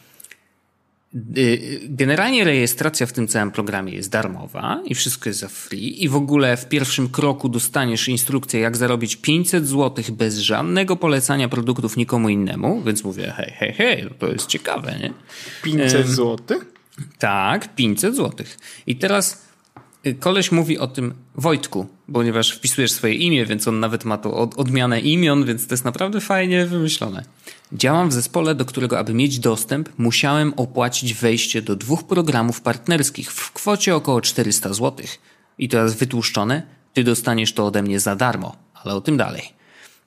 Speaker 2: generalnie rejestracja w tym całym programie jest darmowa i wszystko jest za free i w ogóle w pierwszym kroku dostaniesz instrukcję jak zarobić 500 zł bez żadnego polecania produktów nikomu innemu, więc mówię hej, hej, hej, no to jest ciekawe, nie?
Speaker 1: 500 zł?
Speaker 2: Tak, 500 zł. I teraz y, koleś mówi o tym Wojtku, ponieważ wpisujesz swoje imię, więc on nawet ma to odmianę imion, więc to jest naprawdę fajnie wymyślone. Działam w zespole, do którego, aby mieć dostęp, musiałem opłacić wejście do dwóch programów partnerskich w kwocie około 400 zł. I teraz wytłuszczone, ty dostaniesz to ode mnie za darmo, ale o tym dalej.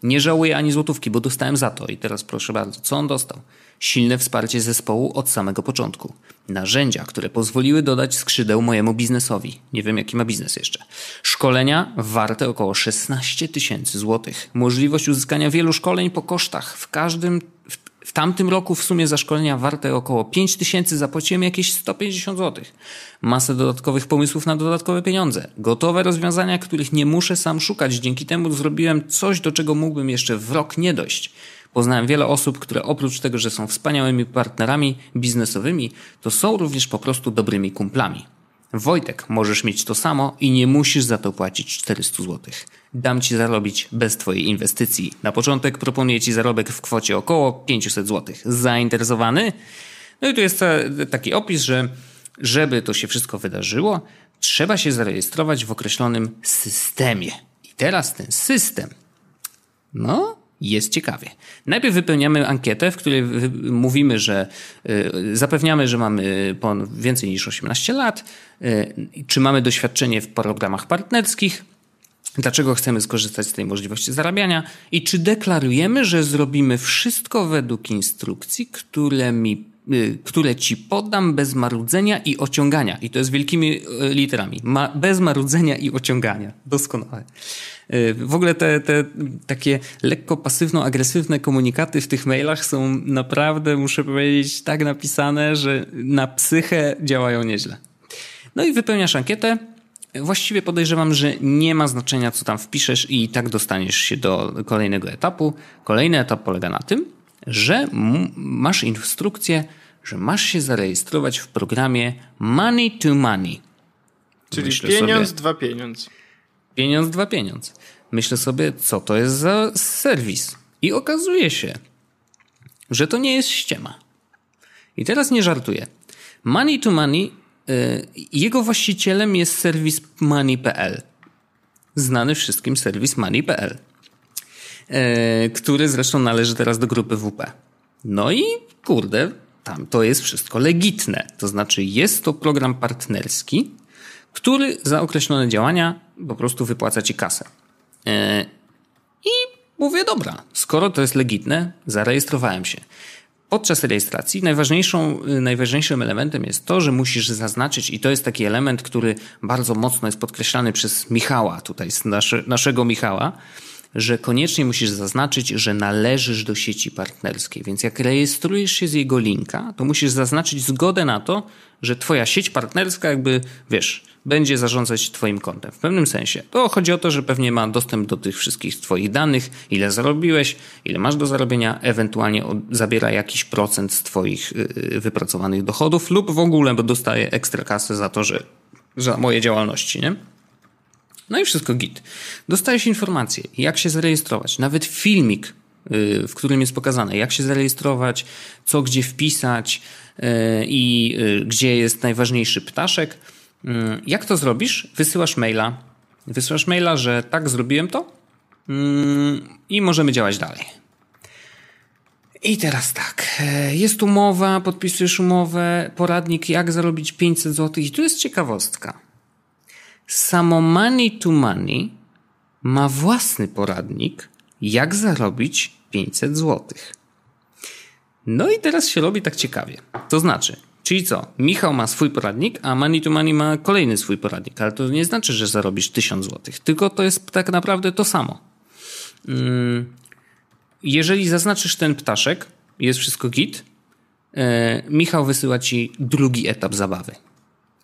Speaker 2: Nie żałuję ani złotówki, bo dostałem za to. I teraz proszę bardzo, co on dostał? Silne wsparcie zespołu od samego początku. Narzędzia, które pozwoliły dodać skrzydeł mojemu biznesowi. Nie wiem, jaki ma biznes jeszcze. Szkolenia warte około 16 tysięcy złotych. Możliwość uzyskania wielu szkoleń po kosztach. W każdym, w, w tamtym roku w sumie za szkolenia warte około 5 tysięcy zapłaciłem jakieś 150 złotych. Masę dodatkowych pomysłów na dodatkowe pieniądze. Gotowe rozwiązania, których nie muszę sam szukać. Dzięki temu zrobiłem coś, do czego mógłbym jeszcze w rok nie dojść. Poznałem wiele osób, które oprócz tego, że są wspaniałymi partnerami biznesowymi, to są również po prostu dobrymi kumplami. Wojtek, możesz mieć to samo i nie musisz za to płacić 400 zł. Dam ci zarobić bez twojej inwestycji. Na początek proponuję ci zarobek w kwocie około 500 zł. Zainteresowany? No i tu jest taki opis, że żeby to się wszystko wydarzyło, trzeba się zarejestrować w określonym systemie. I teraz ten system, no, jest ciekawie. Najpierw wypełniamy ankietę, w której mówimy, że y, zapewniamy, że mamy więcej niż 18 lat, y, czy mamy doświadczenie w programach partnerskich, dlaczego chcemy skorzystać z tej możliwości zarabiania i czy deklarujemy, że zrobimy wszystko według instrukcji, które mi które ci podam bez marudzenia i ociągania. I to jest wielkimi literami. Ma, bez marudzenia i ociągania. Doskonale. Y, w ogóle te, te takie lekko pasywno-agresywne komunikaty w tych mailach są naprawdę, muszę powiedzieć, tak napisane, że na psychę działają nieźle. No i wypełniasz ankietę. Właściwie podejrzewam, że nie ma znaczenia, co tam wpiszesz, i tak dostaniesz się do kolejnego etapu. Kolejny etap polega na tym, że masz instrukcję, że masz się zarejestrować w programie Money to Money.
Speaker 1: Czyli Myślę pieniądz, sobie, dwa pieniądz.
Speaker 2: Pieniądz, dwa pieniądz. Myślę sobie, co to jest za serwis. I okazuje się, że to nie jest ściema. I teraz nie żartuję. Money to Money, yy, jego właścicielem jest serwis money.pl. Znany wszystkim serwis money.pl. Yy, który zresztą należy teraz do grupy WP. No i kurde, tam to jest wszystko legitne. To znaczy jest to program partnerski, który za określone działania po prostu wypłaca ci kasę. E, I mówię, dobra, skoro to jest legitne, zarejestrowałem się. Podczas rejestracji najważniejszą, najważniejszym elementem jest to, że musisz zaznaczyć, i to jest taki element, który bardzo mocno jest podkreślany przez Michała, tutaj z nasze, naszego Michała, że koniecznie musisz zaznaczyć, że należysz do sieci partnerskiej. Więc jak rejestrujesz się z jego linka, to musisz zaznaczyć zgodę na to, że twoja sieć partnerska jakby, wiesz, będzie zarządzać Twoim kontem. W pewnym sensie. To chodzi o to, że pewnie ma dostęp do tych wszystkich Twoich danych, ile zarobiłeś, ile masz do zarobienia, ewentualnie zabiera jakiś procent z Twoich y, y, wypracowanych dochodów lub w ogóle bo dostaje ekstra kasę za to, że za moje działalności, nie? No i wszystko git. Dostajesz informacje, jak się zarejestrować, nawet filmik, y, w którym jest pokazane, jak się zarejestrować, co gdzie wpisać i gdzie jest najważniejszy ptaszek. Jak to zrobisz? Wysyłasz maila. Wysyłasz maila, że tak, zrobiłem to i możemy działać dalej. I teraz tak, jest umowa, podpisujesz umowę, poradnik jak zarobić 500 zł i tu jest ciekawostka. Samo Money to Money ma własny poradnik, jak zarobić 500 zł. No i teraz się robi tak ciekawie. To znaczy, Czyli co? Michał ma swój poradnik, a Money to Money ma kolejny swój poradnik, ale to nie znaczy, że zarobisz 1000 zł, tylko to jest tak naprawdę to samo. Mm, jeżeli zaznaczysz ten ptaszek, jest wszystko git, e, Michał wysyła ci drugi etap zabawy.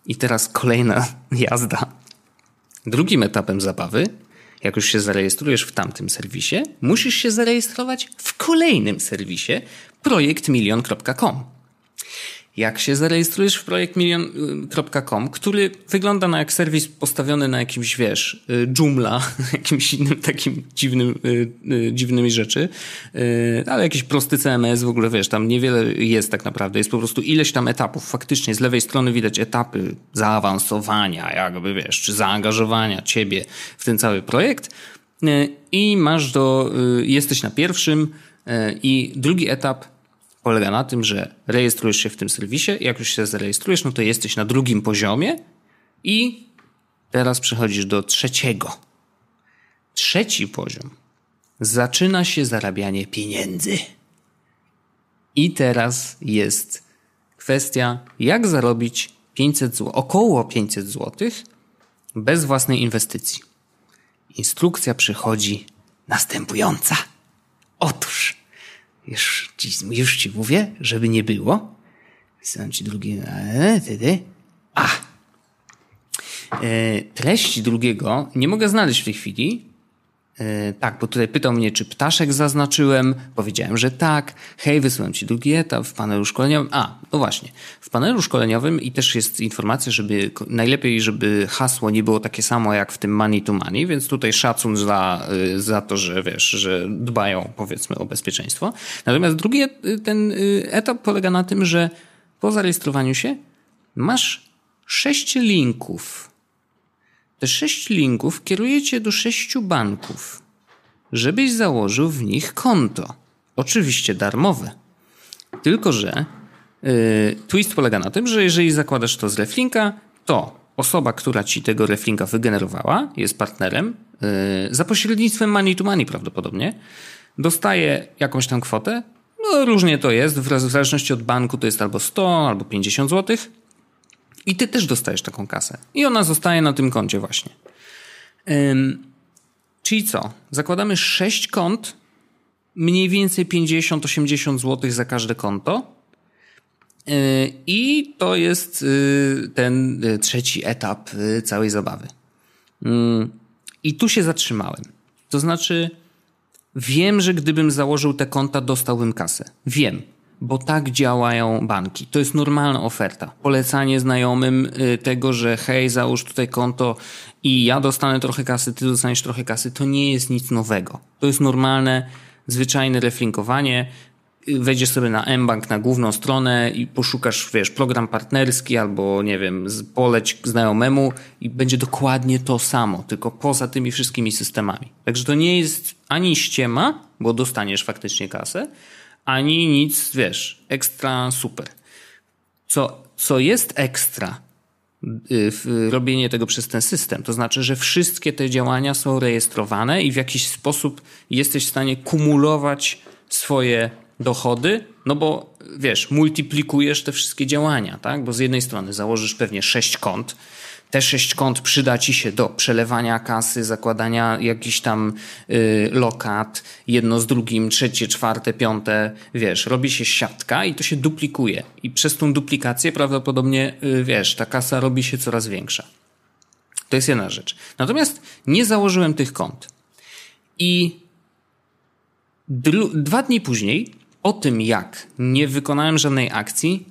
Speaker 2: I teraz kolejna jazda. Drugim etapem zabawy, jak już się zarejestrujesz w tamtym serwisie, musisz się zarejestrować w kolejnym serwisie projektmilion.com. jak się zarejestrujesz w projektmilion.com, który wygląda na jak serwis postawiony na jakimś, wiesz, Joomla, jakimś innym takim dziwnym, dziwnymi rzeczy, ale jakiś prosty CMS w ogóle, wiesz, tam niewiele jest tak naprawdę. Jest po prostu ileś tam etapów. Faktycznie z lewej strony widać etapy zaawansowania, jakby, wiesz, czy zaangażowania ciebie w ten cały projekt i masz do, jesteś na pierwszym i drugi etap polega na tym, że rejestrujesz się w tym serwisie. Jak już się zarejestrujesz, no to jesteś na drugim poziomie i teraz przechodzisz do trzeciego. Trzeci poziom. Zaczyna się zarabianie pieniędzy. I teraz jest kwestia, jak zarobić 500 zł, około 500 zł bez własnej inwestycji. Instrukcja przychodzi następująca. Otóż już ci, już ci mówię, żeby nie było. Ci drugi. Wtedy. A! E, treści drugiego nie mogę znaleźć w tej chwili, E, tak, bo tutaj pytał mnie, czy ptaszek zaznaczyłem. Powiedziałem, że tak. Hej, wysyłam ci drugi etap w panelu szkoleniowym. A, no właśnie. W panelu szkoleniowym i też jest informacja, żeby najlepiej, żeby hasło nie było takie samo jak w tym money to money, więc tutaj szacun za, y, za to, że wiesz, że dbają powiedzmy o bezpieczeństwo. Natomiast drugi y, ten y, etap polega na tym, że po zarejestrowaniu się masz sześć linków te sześć linków kieruje cię do sześciu banków, żebyś założył w nich konto. Oczywiście darmowe. Tylko, że yy, twist polega na tym, że jeżeli zakładasz to z reflinka, to osoba, która ci tego reflinka wygenerowała, jest partnerem, yy, za pośrednictwem money to money prawdopodobnie, dostaje jakąś tam kwotę. No, różnie to jest, w zależności od banku to jest albo 100, albo 50 złotych i ty też dostajesz taką kasę. I ona zostaje na tym koncie właśnie. Ym, czyli co? Zakładamy 6 kont, mniej więcej 50-80 zł za każde konto. Yy, I to jest yy, ten yy, trzeci etap całej zabawy. I tu się zatrzymałem. To znaczy, wiem, że gdybym założył te konta, dostałbym kasę. Wiem bo tak działają banki. To jest normalna oferta. Polecanie znajomym y, tego, że hej, załóż tutaj konto i ja dostanę trochę kasy, ty dostaniesz trochę kasy, to nie jest nic nowego. To jest normalne, zwyczajne reflinkowanie. Y, wejdziesz sobie na mBank, na główną stronę i poszukasz, wiesz, program partnerski albo, nie wiem, poleć znajomemu i będzie dokładnie to samo, tylko poza tymi wszystkimi systemami. Także to nie jest ani ściema, bo dostaniesz faktycznie kasę, ani nic, wiesz, ekstra super. Co, co jest ekstra, y, w robienie tego przez ten system. To znaczy, że wszystkie te działania są rejestrowane i w jakiś sposób jesteś w stanie kumulować swoje dochody, no bo wiesz, multiplikujesz te wszystkie działania, tak? Bo z jednej strony założysz pewnie sześć kont, te sześć kont przyda ci się do przelewania kasy, zakładania jakiś tam y, lokat, jedno z drugim, trzecie, czwarte, piąte, wiesz, robi się siatka i to się duplikuje. I przez tą duplikację prawdopodobnie, y, wiesz, ta kasa robi się coraz większa. To jest jedna rzecz. Natomiast nie założyłem tych kont. I dwa dni później, o tym jak nie wykonałem żadnej akcji,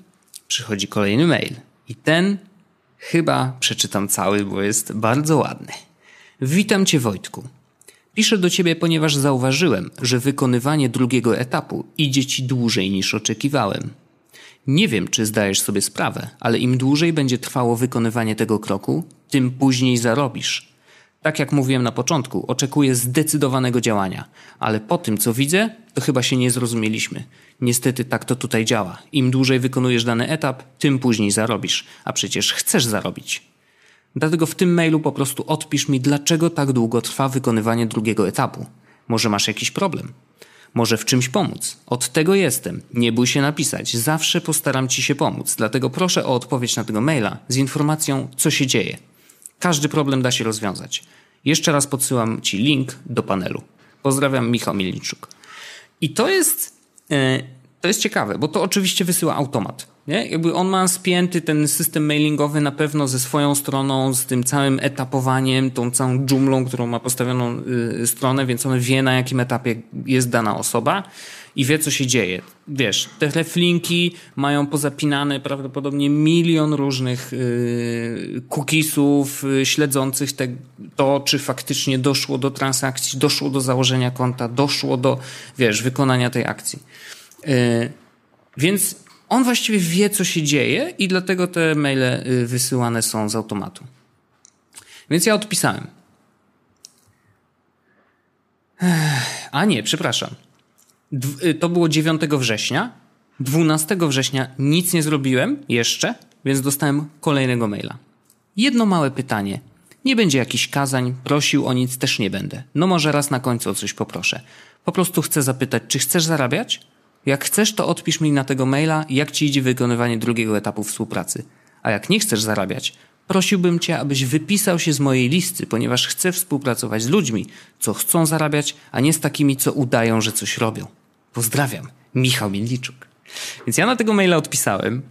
Speaker 2: przychodzi kolejny mail. I ten Chyba przeczytam cały, bo jest bardzo ładny. Witam Cię, Wojtku. Piszę do Ciebie, ponieważ zauważyłem, że wykonywanie drugiego etapu idzie Ci dłużej niż oczekiwałem. Nie wiem, czy zdajesz sobie sprawę, ale im dłużej będzie trwało wykonywanie tego kroku, tym później zarobisz. Tak jak mówiłem na początku, oczekuję zdecydowanego działania, ale po tym, co widzę, to chyba się nie zrozumieliśmy. Niestety tak to tutaj działa. Im dłużej wykonujesz dany etap, tym później zarobisz, a przecież chcesz zarobić. Dlatego w tym mailu po prostu odpisz mi, dlaczego tak długo trwa wykonywanie drugiego etapu. Może masz jakiś problem? Może w czymś pomóc? Od tego jestem. Nie bój się napisać. Zawsze postaram ci się pomóc. Dlatego proszę o odpowiedź na tego maila z informacją, co się dzieje. Każdy problem da się rozwiązać. Jeszcze raz podsyłam Ci link do panelu. Pozdrawiam, Michał Mielniczuk. I to jest, e, to jest ciekawe, bo to oczywiście wysyła automat. Nie? Jakby on ma spięty ten system mailingowy na pewno ze swoją stroną, z tym całym etapowaniem, tą całą dżumlą, którą ma postawioną y, stronę, więc on wie na jakim etapie jest dana osoba i wie, co się dzieje. Wiesz, te reflinki mają pozapinane prawdopodobnie milion różnych yy, cookiesów yy, śledzących te, to, czy faktycznie doszło do transakcji, doszło do założenia konta, doszło do, wiesz, wykonania tej akcji. Yy, więc on właściwie wie, co się dzieje i dlatego te maile yy, wysyłane są z automatu. Więc ja odpisałem. A nie, przepraszam. Y, to było 9 września. 12 września nic nie zrobiłem jeszcze, więc dostałem kolejnego maila. Jedno małe pytanie. Nie będzie jakichś kazań, prosił o nic też nie będę. No może raz na końcu o coś poproszę. Po prostu chcę zapytać, czy chcesz zarabiać? Jak chcesz, to odpisz mi na tego maila, jak ci idzie wykonywanie drugiego etapu współpracy. A jak nie chcesz zarabiać, prosiłbym cię, abyś wypisał się z mojej listy, ponieważ chcę współpracować z ludźmi, co chcą zarabiać, a nie z takimi, co udają, że coś robią. Pozdrawiam, Michał Mielniczuk. Więc ja na tego maila odpisałem.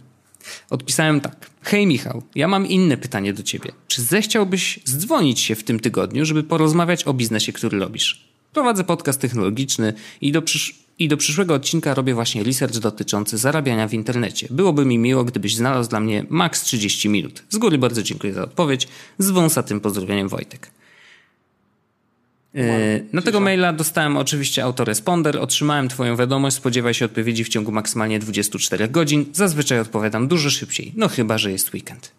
Speaker 2: Odpisałem tak. Hej Michał, ja mam inne pytanie do ciebie. Czy zechciałbyś zdzwonić się w tym tygodniu, żeby porozmawiać o biznesie, który robisz? Prowadzę podcast technologiczny i do, przysz i do przyszłego odcinka robię właśnie research dotyczący zarabiania w internecie. Byłoby mi miło, gdybyś znalazł dla mnie maks 30 minut. Z góry bardzo dziękuję za odpowiedź. Z wąsatym pozdrowieniem Wojtek. E, na tego maila dostałem oczywiście autoresponder, otrzymałem Twoją wiadomość, spodziewaj się odpowiedzi w ciągu maksymalnie 24 godzin. Zazwyczaj odpowiadam dużo szybciej, no chyba, że jest weekend.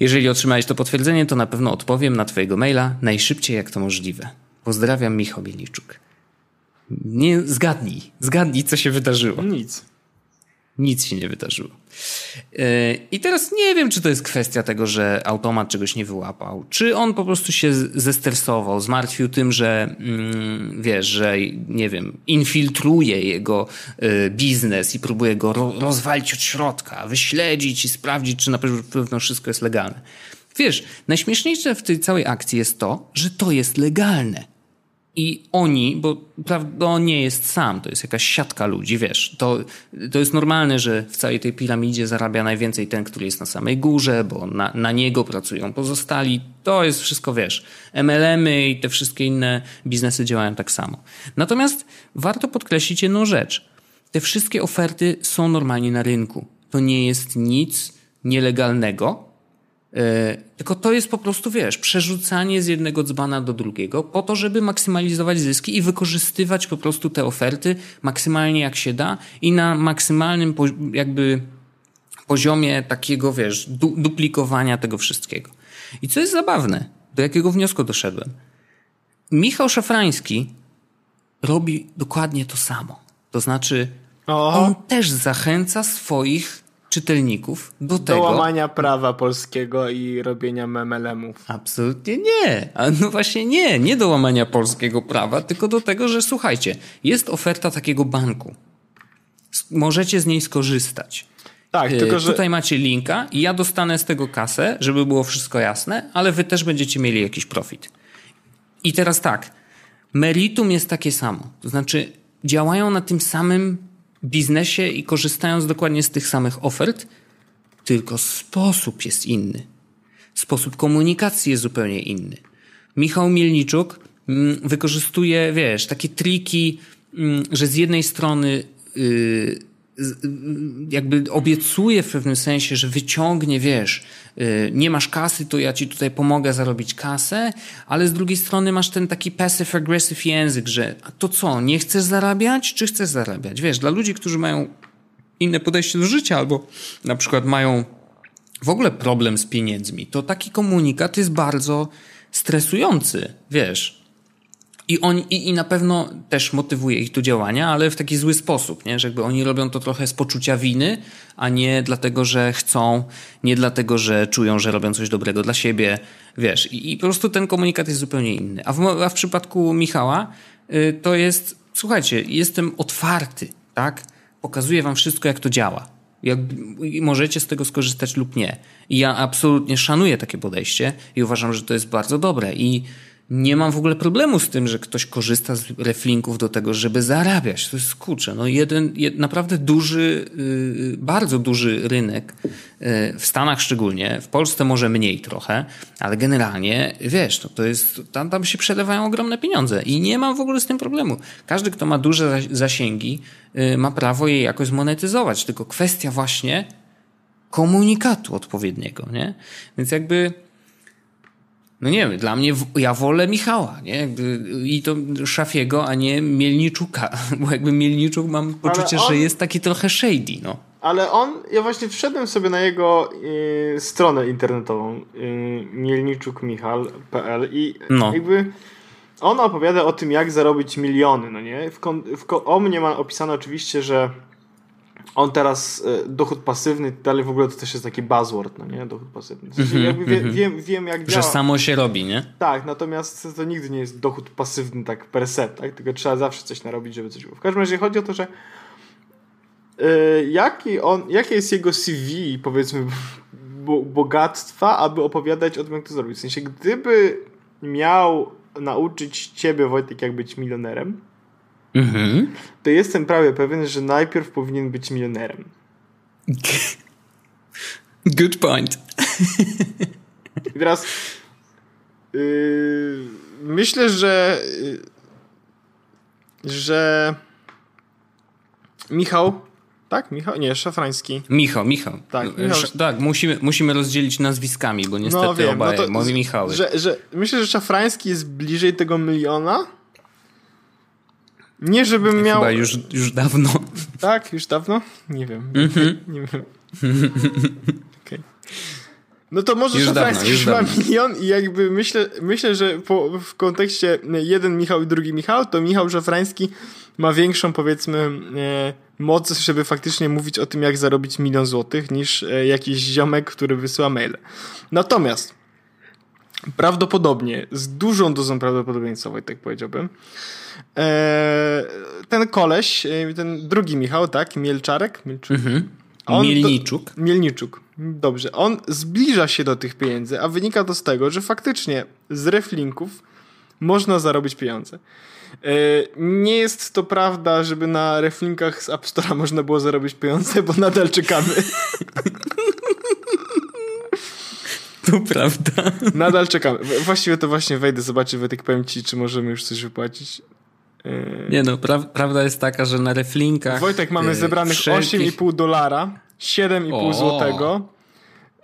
Speaker 2: Jeżeli otrzymałeś to potwierdzenie, to na pewno odpowiem na Twojego maila najszybciej jak to możliwe. Pozdrawiam, Michał Bieliczuk. Nie, zgadnij, zgadnij, co się wydarzyło.
Speaker 1: Nic.
Speaker 2: Nic się nie wydarzyło. E, I teraz nie wiem, czy to jest kwestia tego, że automat czegoś nie wyłapał, czy on po prostu się zestresował, zmartwił tym, że mm, wiesz, że nie wiem, infiltruje jego e, biznes i próbuje go rozwalić od środka, wyśledzić i sprawdzić, czy na pewno wszystko jest legalne. Wiesz, najśmieszniejsze w tej całej akcji jest to, że to jest legalne. I oni, bo prawda, on nie jest sam, to jest jakaś siatka ludzi, wiesz. To, to jest normalne, że w całej tej piramidzie zarabia najwięcej ten, który jest na samej górze, bo na, na niego pracują pozostali. To jest wszystko, wiesz. MLM-y i te wszystkie inne biznesy działają tak samo. Natomiast warto podkreślić jedną rzecz. Te wszystkie oferty są normalnie na rynku. To nie jest nic nielegalnego, tylko to jest po prostu, wiesz, przerzucanie z jednego dzbana do drugiego po to, żeby maksymalizować zyski i wykorzystywać po prostu te oferty maksymalnie jak się da i na maksymalnym jakby poziomie takiego, wiesz, du duplikowania tego wszystkiego. I co jest zabawne, do jakiego wniosku doszedłem? Michał Szafrański robi dokładnie to samo. To znaczy, on też zachęca swoich czytelników do, do tego.
Speaker 1: Do łamania prawa polskiego i robienia memelemów.
Speaker 2: Absolutnie nie. A no właśnie nie. Nie do łamania polskiego prawa, tylko do tego, że słuchajcie, jest oferta takiego banku. Możecie z niej skorzystać. Tak, tylko że... Tutaj macie linka i ja dostanę z tego kasę, żeby było wszystko jasne, ale wy też będziecie mieli jakiś profit. I teraz tak, meritum jest takie samo. To znaczy działają na tym samym biznesie i korzystając dokładnie z tych samych ofert, tylko sposób jest inny. Sposób komunikacji jest zupełnie inny. Michał Mielniczuk mm, wykorzystuje, wiesz, takie triki, mm, że z jednej strony yy, jakby obiecuje w pewnym sensie, że wyciągnie, wiesz, y, nie masz kasy, to ja ci tutaj pomogę zarobić kasę, ale z drugiej strony masz ten taki passive-aggressive język, że to co, nie chcesz zarabiać, czy chcesz zarabiać? Wiesz, dla ludzi, którzy mają inne podejście do życia albo na przykład mają w ogóle problem z pieniędzmi, to taki komunikat jest bardzo stresujący, wiesz. I, on, i, I na pewno też motywuje ich do działania, ale w taki zły sposób, nie? że jakby oni robią to trochę z poczucia winy, a nie dlatego, że chcą, nie dlatego, że czują, że robią coś dobrego dla siebie, wiesz. I, i po prostu ten komunikat jest zupełnie inny. A w, a w przypadku Michała y, to jest, słuchajcie, jestem otwarty, tak? Pokazuję wam wszystko, jak to działa. Jak, możecie z tego skorzystać lub nie. I ja absolutnie szanuję takie podejście i uważam, że to jest bardzo dobre. I nie mam w ogóle problemu z tym, że ktoś korzysta z reflinków do tego, żeby zarabiać. To jest kurczę, no jeden, jed, naprawdę duży, yy, bardzo duży rynek, yy, w Stanach szczególnie, w Polsce może mniej trochę, ale generalnie, wiesz, no to jest, tam, tam się przelewają ogromne pieniądze i nie mam w ogóle z tym problemu. Każdy, kto ma duże zasięgi, yy, ma prawo je jakoś zmonetyzować, tylko kwestia właśnie komunikatu odpowiedniego, nie? Więc jakby no nie wiem, dla mnie, ja wolę Michała, nie? I to Szafiego, a nie Mielniczuka, bo jakby Mielniczuk mam poczucie, on, że jest taki trochę shady, no.
Speaker 1: Ale on, ja właśnie wszedłem sobie na jego y, stronę internetową y, mielniczukmichal.pl i no. jakby on opowiada o tym, jak zarobić miliony, no nie? W, w, o mnie ma opisane oczywiście, że on teraz e, dochód pasywny, dalej w ogóle to też jest taki buzzword, no nie? Dochód pasywny. W sensie mm -hmm, wie, mm -hmm. wiem, wiem, jak działa.
Speaker 2: Że samo się robi, nie?
Speaker 1: Tak, natomiast to nigdy nie jest dochód pasywny tak per se, tak? Tylko trzeba zawsze coś narobić, żeby coś było. W każdym razie chodzi o to, że yy, jaki on, jakie jest jego CV, powiedzmy, bo, bogactwa, aby opowiadać o tym, jak to zrobić. W sensie, gdyby miał nauczyć ciebie, Wojtek, jak być milionerem, mhm. to jestem prawie pewien, że najpierw powinien być milionerem.
Speaker 2: Good point.
Speaker 1: I teraz yy, myślę, że yy, że Michał tak? Michał? Nie, Szafrański.
Speaker 2: Michał, Michał. Tak, Michał. tak musimy, musimy rozdzielić nazwiskami, bo niestety no, wiem, obaj no to, Michały.
Speaker 1: Że, że, myślę, że Szafrański jest bliżej tego miliona, nie, żebym miał.
Speaker 2: Chyba już, już dawno.
Speaker 1: Tak, już dawno? Nie wiem. Mm -hmm. Nie wiem. okay. No to może Szafrański już ma milion i jakby myślę, myślę że po, w kontekście jeden Michał i drugi Michał, to Michał Szafrański ma większą powiedzmy e, moc, żeby faktycznie mówić o tym, jak zarobić milion złotych, niż e, jakiś ziomek, który wysyła maile. Natomiast prawdopodobnie, z dużą dozą prawdopodobieństwa, tak powiedziałbym, E, ten koleś, e, ten drugi Michał, tak? Mielczarek? Mielczuk. Mhm.
Speaker 2: Mielniczuk.
Speaker 1: To, Mielniczuk. Dobrze. On zbliża się do tych pieniędzy, a wynika to z tego, że faktycznie z reflinków można zarobić pieniądze. E, nie jest to prawda, żeby na reflinkach z App Store'a można było zarobić pieniądze, bo nadal czekamy.
Speaker 2: To prawda.
Speaker 1: Nadal czekamy. Właściwie to właśnie wejdę, zobaczę, Wojtek, powiem ci, czy możemy już coś wypłacić.
Speaker 2: Nie no, pra prawda jest taka, że na reflinkach...
Speaker 1: Wojtek, mamy e, zebranych wszelkich... 8,5 dolara, 7,5 złotego,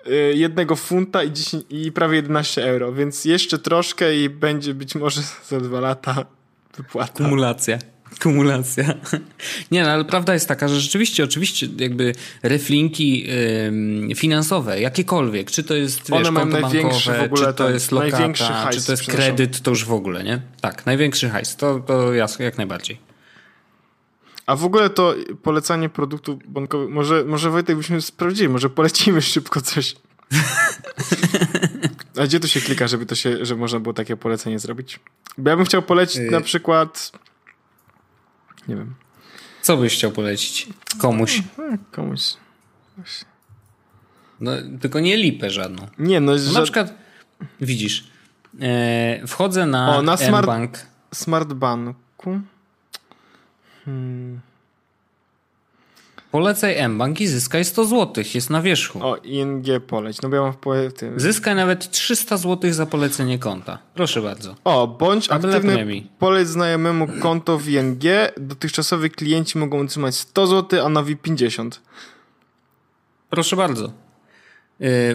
Speaker 1: e, jednego funta i, 10, i prawie 11 euro, więc jeszcze troszkę i będzie być może za dwa lata wypłata.
Speaker 2: Kumulacja. Kumulacja. Nie, no, ale prawda jest taka, że rzeczywiście, oczywiście, jakby reflinki yy, finansowe, jakiekolwiek, czy to jest wiesz, konto bankowe, czy to jest lokata, hajs, czy to jest kredyt, to już w ogóle, nie? Tak, największy hajs, to, to jasne, jak najbardziej.
Speaker 1: A w ogóle to polecanie produktów bankowych, może, może Wojtek byśmy sprawdzili, może polecimy szybko coś. A gdzie to się klika, żeby to się, żeby można było takie polecenie zrobić? Bo ja bym chciał polecić y- na przykład nie wiem.
Speaker 2: Co byś chciał polecić? Komuś.
Speaker 1: Hmm, komuś.
Speaker 2: No, tylko nie lipę żadną.
Speaker 1: Nie, no,
Speaker 2: no Na przykład, widzisz, e, wchodzę na, o, na smart, bank
Speaker 1: Smart Banku. Hmm.
Speaker 2: Polecaj mBank i zyskaj 100 zł. Jest na wierzchu.
Speaker 1: O, ING poleć. No bo ja mam w tym.
Speaker 2: Zyskaj nawet 300 zł za polecenie konta. Proszę bardzo.
Speaker 1: O, bądź aktywny poleć znajomemu konto w ING. Dotychczasowi klienci mogą otrzymać 100 zł, a nowi 50.
Speaker 2: Proszę bardzo. Y,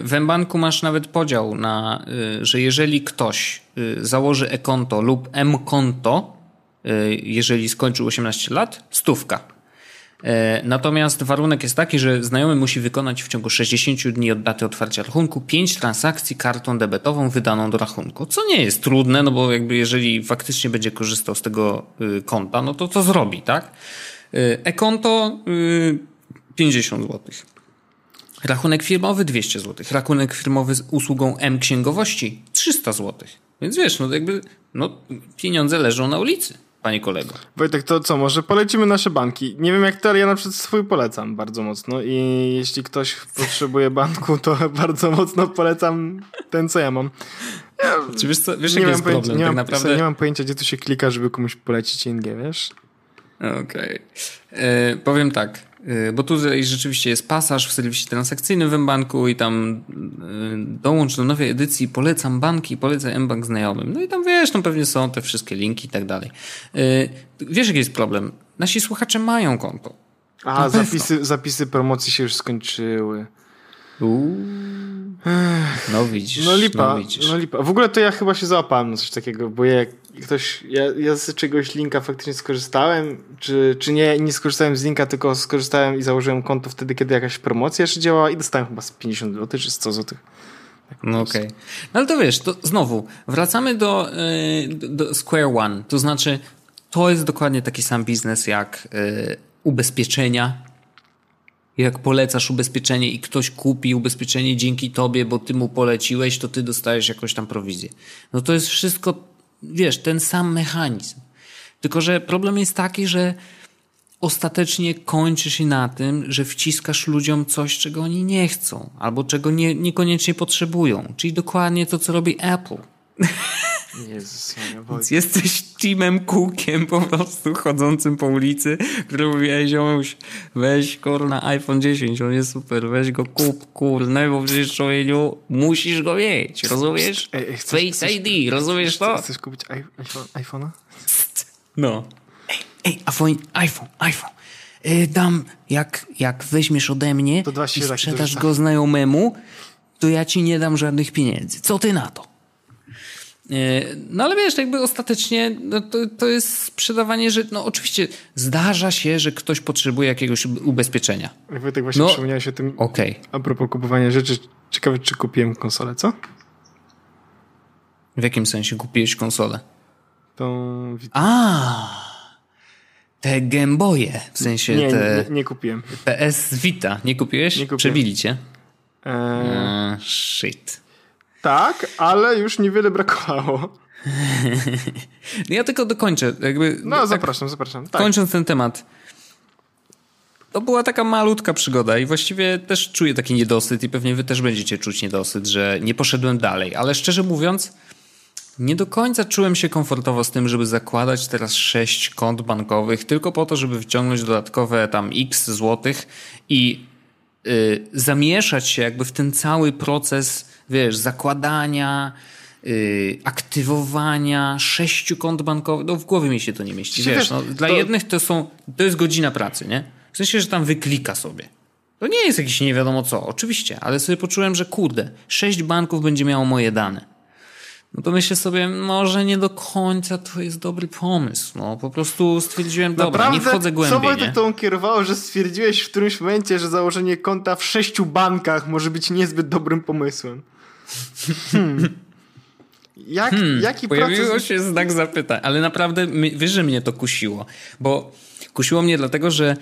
Speaker 2: w mBanku masz nawet podział na, y, że jeżeli ktoś y, założy e-konto lub m-konto, jeżeli skończył 18 lat, stówka. E, natomiast warunek jest taki, że znajomy musi wykonać w ciągu 60 dni od daty otwarcia rachunku 5 transakcji kartą debetową wydaną do rachunku. Co nie jest trudne, no bo jakby jeżeli faktycznie będzie korzystał z tego y, konta, no to to zrobi, tak? Y, e-konto 50 y, zł. Rachunek firmowy 200 zł. Rachunek firmowy z usługą M-księgowości 300 zł. Więc wiesz, no jakby no, pieniądze leżą na ulicy. Panie kolego.
Speaker 1: Wojtek, to co, może polecimy nasze banki? Nie wiem jak to, ale ja na przykład swój polecam bardzo mocno i jeśli ktoś potrzebuje banku, to bardzo mocno polecam ten, co ja mam.
Speaker 2: Ja, Czy wiesz, co, wiesz nie jaki jest pojęcia, problem?
Speaker 1: Nie,
Speaker 2: tak
Speaker 1: mam, naprawdę... nie mam pojęcia, gdzie tu się klika, żeby komuś polecić ING, wiesz?
Speaker 2: Okej. Okay. E, powiem tak, bo tu rzeczywiście jest pasaż w serwisie transakcyjnym w mBanku i tam e, dołącz do nowej edycji, polecam banki, polecam mBank znajomym. No i tam wiesz, tam pewnie są te wszystkie linki i tak dalej. Wiesz jaki jest problem? Nasi słuchacze mają konto.
Speaker 1: A, zapisy, zapisy promocji się już skończyły. Uuu.
Speaker 2: No widzisz.
Speaker 1: No lipa, no widzisz. no lipa. W ogóle to ja chyba się załapałem na coś takiego, bo jak ktoś, ja, ja z czegoś linka faktycznie skorzystałem, czy, czy nie, nie skorzystałem z linka, tylko skorzystałem i założyłem konto wtedy, kiedy jakaś promocja jeszcze działała i dostałem chyba z 50 zł, czy 100 zł.
Speaker 2: Tak no okej. Okay. No ale to wiesz, to znowu, wracamy do, yy, do Square One, to znaczy to jest dokładnie taki sam biznes jak yy, ubezpieczenia, jak polecasz ubezpieczenie i ktoś kupi ubezpieczenie dzięki tobie, bo ty mu poleciłeś, to ty dostajesz jakąś tam prowizję. No to jest wszystko, wiesz, ten sam mechanizm. Tylko, że problem jest taki, że ostatecznie kończy się na tym, że wciskasz ludziom coś, czego oni nie chcą, albo czego nie, niekoniecznie potrzebują. Czyli dokładnie to, co robi Apple.
Speaker 1: Jezus,
Speaker 2: Więc jesteś Timem Cookiem po prostu chodzącym po ulicy, który mówi, ej ziomuś, weź kurna iPhone 10, on jest super, weź go kup, kurna, bo przecież człowieku musisz go mieć, rozumiesz? Ej, ej, chcesz, Face chcesz, ID, rozumiesz
Speaker 1: to? Chcesz kupić iPhone, iPhone'a?
Speaker 2: No. Ej, ej, iPhone, iPhone, iPhone. Yy, dam, jak, jak weźmiesz ode mnie i sprzedasz go znajomemu, to ja ci nie dam żadnych pieniędzy. Co ty na to? E, no ale wiesz, jakby ostatecznie no to, to jest sprzedawanie, że no oczywiście zdarza się, że ktoś potrzebuje jakiegoś ubezpieczenia.
Speaker 1: tak właśnie no, przypomniałeś o tym okay. a propos kupowania rzeczy. Ciekawe, czy kupiłem konsolę, co?
Speaker 2: W jakim sensie kupiłeś konsolę?
Speaker 1: Tą...
Speaker 2: A, te Gameboye, w sensie
Speaker 1: nie,
Speaker 2: te...
Speaker 1: Nie, nie, kupiłem.
Speaker 2: PS Vita, nie kupiłeś? Nie kupiłem. Przebili cię? Eee... shit.
Speaker 1: Tak, ale już niewiele brakowało.
Speaker 2: ja tylko dokończę. Jakby,
Speaker 1: no, tak, zapraszam, zapraszam.
Speaker 2: Tak. Kończąc ten temat. To była taka malutka przygoda i właściwie też czuję taki niedosyt i pewnie wy też będziecie czuć niedosyt, że nie poszedłem dalej. Ale szczerze mówiąc, nie do końca czułem się komfortowo z tym, żeby zakładać teraz sześć kont bankowych tylko po to, żeby wciągnąć dodatkowe tam x złotych i y, zamieszać się jakby w ten cały proces wiesz, zakładania, yy, aktywowania sześciu kont bankowych. No w głowie mi się to nie mieści. Wiesz, no, dla to... jednych to są, to jest godzina pracy, nie? W sensie, że tam wyklika sobie. To nie jest jakiś nie wiadomo co, oczywiście, ale sobie poczułem, że kurde, sześć banków będzie miało moje dane. No to myślę sobie, może nie do końca to jest dobry pomysł. No po prostu stwierdziłem, dobra, Naprawdę, nie wchodzę głębiej. Co
Speaker 1: Wojtek to kierowało, że stwierdziłeś w którymś momencie, że założenie konta w sześciu bankach może być niezbyt dobrym pomysłem? Hmm. Jak, hmm. Jaki
Speaker 2: Pojawiło
Speaker 1: proces...
Speaker 2: się znak zapytań, ale naprawdę wiesz, że mnie to kusiło. Bo kusiło mnie dlatego, że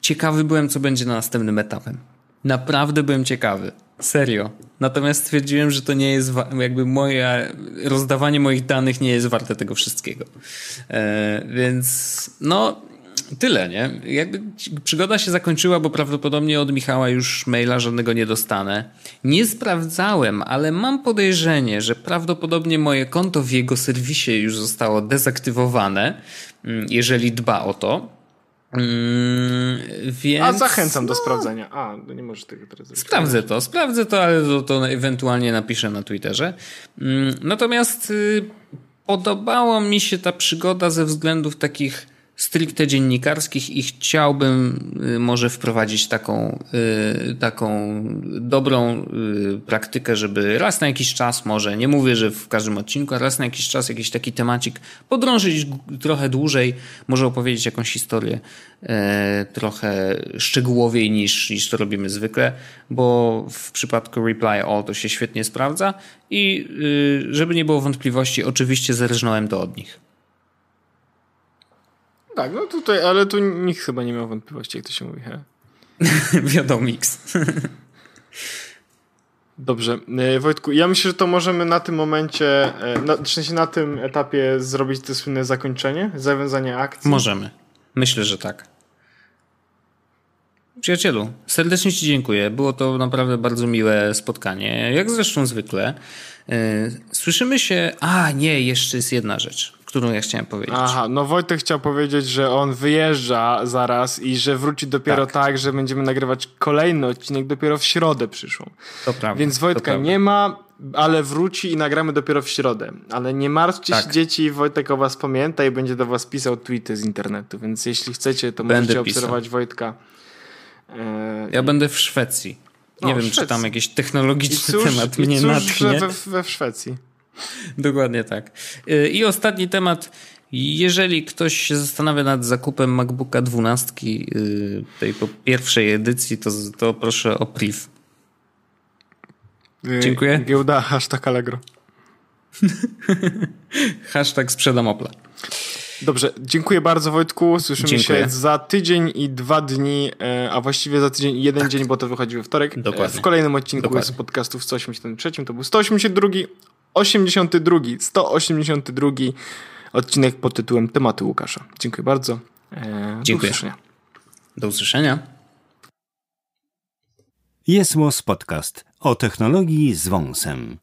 Speaker 2: ciekawy byłem, co będzie na następnym etapem. Naprawdę byłem ciekawy. Serio. Natomiast stwierdziłem, że to nie jest jakby moje rozdawanie moich danych nie jest warte tego wszystkiego. E, więc no tyle, nie? Jakby przygoda się zakończyła, bo prawdopodobnie od Michała już maila żadnego nie dostanę. Nie sprawdzałem, ale mam podejrzenie, że prawdopodobnie moje konto w jego serwisie już zostało dezaktywowane, mm, jeżeli dba o to. Mm, więc,
Speaker 1: A zachęcam do no, sprawdzenia. A, no nie możesz tego teraz zrobić.
Speaker 2: Sprawdzę to, sprawdzę to, ale to, to ewentualnie napiszę na Twitterze. Mm, natomiast y, podobała mi się ta przygoda ze względów takich stricte dziennikarskich i chciałbym y, może wprowadzić taką, y, taką dobrą y, praktykę, żeby raz na jakiś czas, może nie mówię, że w każdym odcinku, a raz na jakiś czas jakiś taki temacik podrążyć trochę dłużej, może opowiedzieć jakąś historię e, trochę szczegółowiej niż, niż to robimy zwykle, bo w przypadku Reply All to się świetnie sprawdza i żeby nie było wątpliwości, oczywiście zależnąłem to od nich.
Speaker 1: Tak, no tutaj, ale tu nikt chyba nie miał wątpliwości, jak to się mówi. He?
Speaker 2: Wiadomix.
Speaker 1: Dobrze. E, Wojtku, ja myślę, że to możemy na tym momencie, e, na, w sensie na tym etapie zrobić to słynne zakończenie, zawiązanie akcji.
Speaker 2: Możemy. Myślę, że tak. Przyjacielu, serdecznie Ci dziękuję. Było to naprawdę bardzo miłe spotkanie, jak zresztą zwykle. E, słyszymy się. A, nie, jeszcze jest jedna rzecz którą ja chciałem powiedzieć.
Speaker 1: Aha, no Wojtek chciał powiedzieć, że on wyjeżdża zaraz i że wróci dopiero tak, tak że będziemy nagrywać kolejny odcinek dopiero w środę przyszłą. To prawda. Więc Wojtka nie ma, ale wróci i nagramy dopiero w środę. Ale nie martwcie tak. się dzieci, Wojtek o was pamięta i będzie do was pisał tweety z internetu, więc jeśli chcecie, to Będę możecie pisał. obserwować Wojtka.
Speaker 2: E... Ja będę w Szwecji. Nie o, wiem, czy tam jakiś technologiczny cóż, temat mnie natchnie.
Speaker 1: We, we w Szwecji.
Speaker 2: Dokładnie tak. Y, I ostatni temat. Jeżeli ktoś się zastanawia nad zakupem MacBooka 12 y, tej po pierwszej edycji, to, to proszę o priv.
Speaker 1: Y, Dziękuję. Giełda hashtag Allegro.
Speaker 2: hashtag sprzedam Opla.
Speaker 1: Dobrze, dziękuję bardzo Wojtku. Słyszymy dziękuję. się za tydzień i dwa dni, e, a właściwie za tydzień i jeden tak. dzień, bo to wychodzi we wtorek. E, Dokładnie. W kolejnym odcinku Dokładnie. z podcastów 183, to był 182, 82, 182 odcinek pod tytułem Tematy Łukasza. Dziękuję bardzo.
Speaker 2: E, Dziękuję. Do usłyszenia. Do usłyszenia.
Speaker 3: Jest Podcast o technologii z wąsem.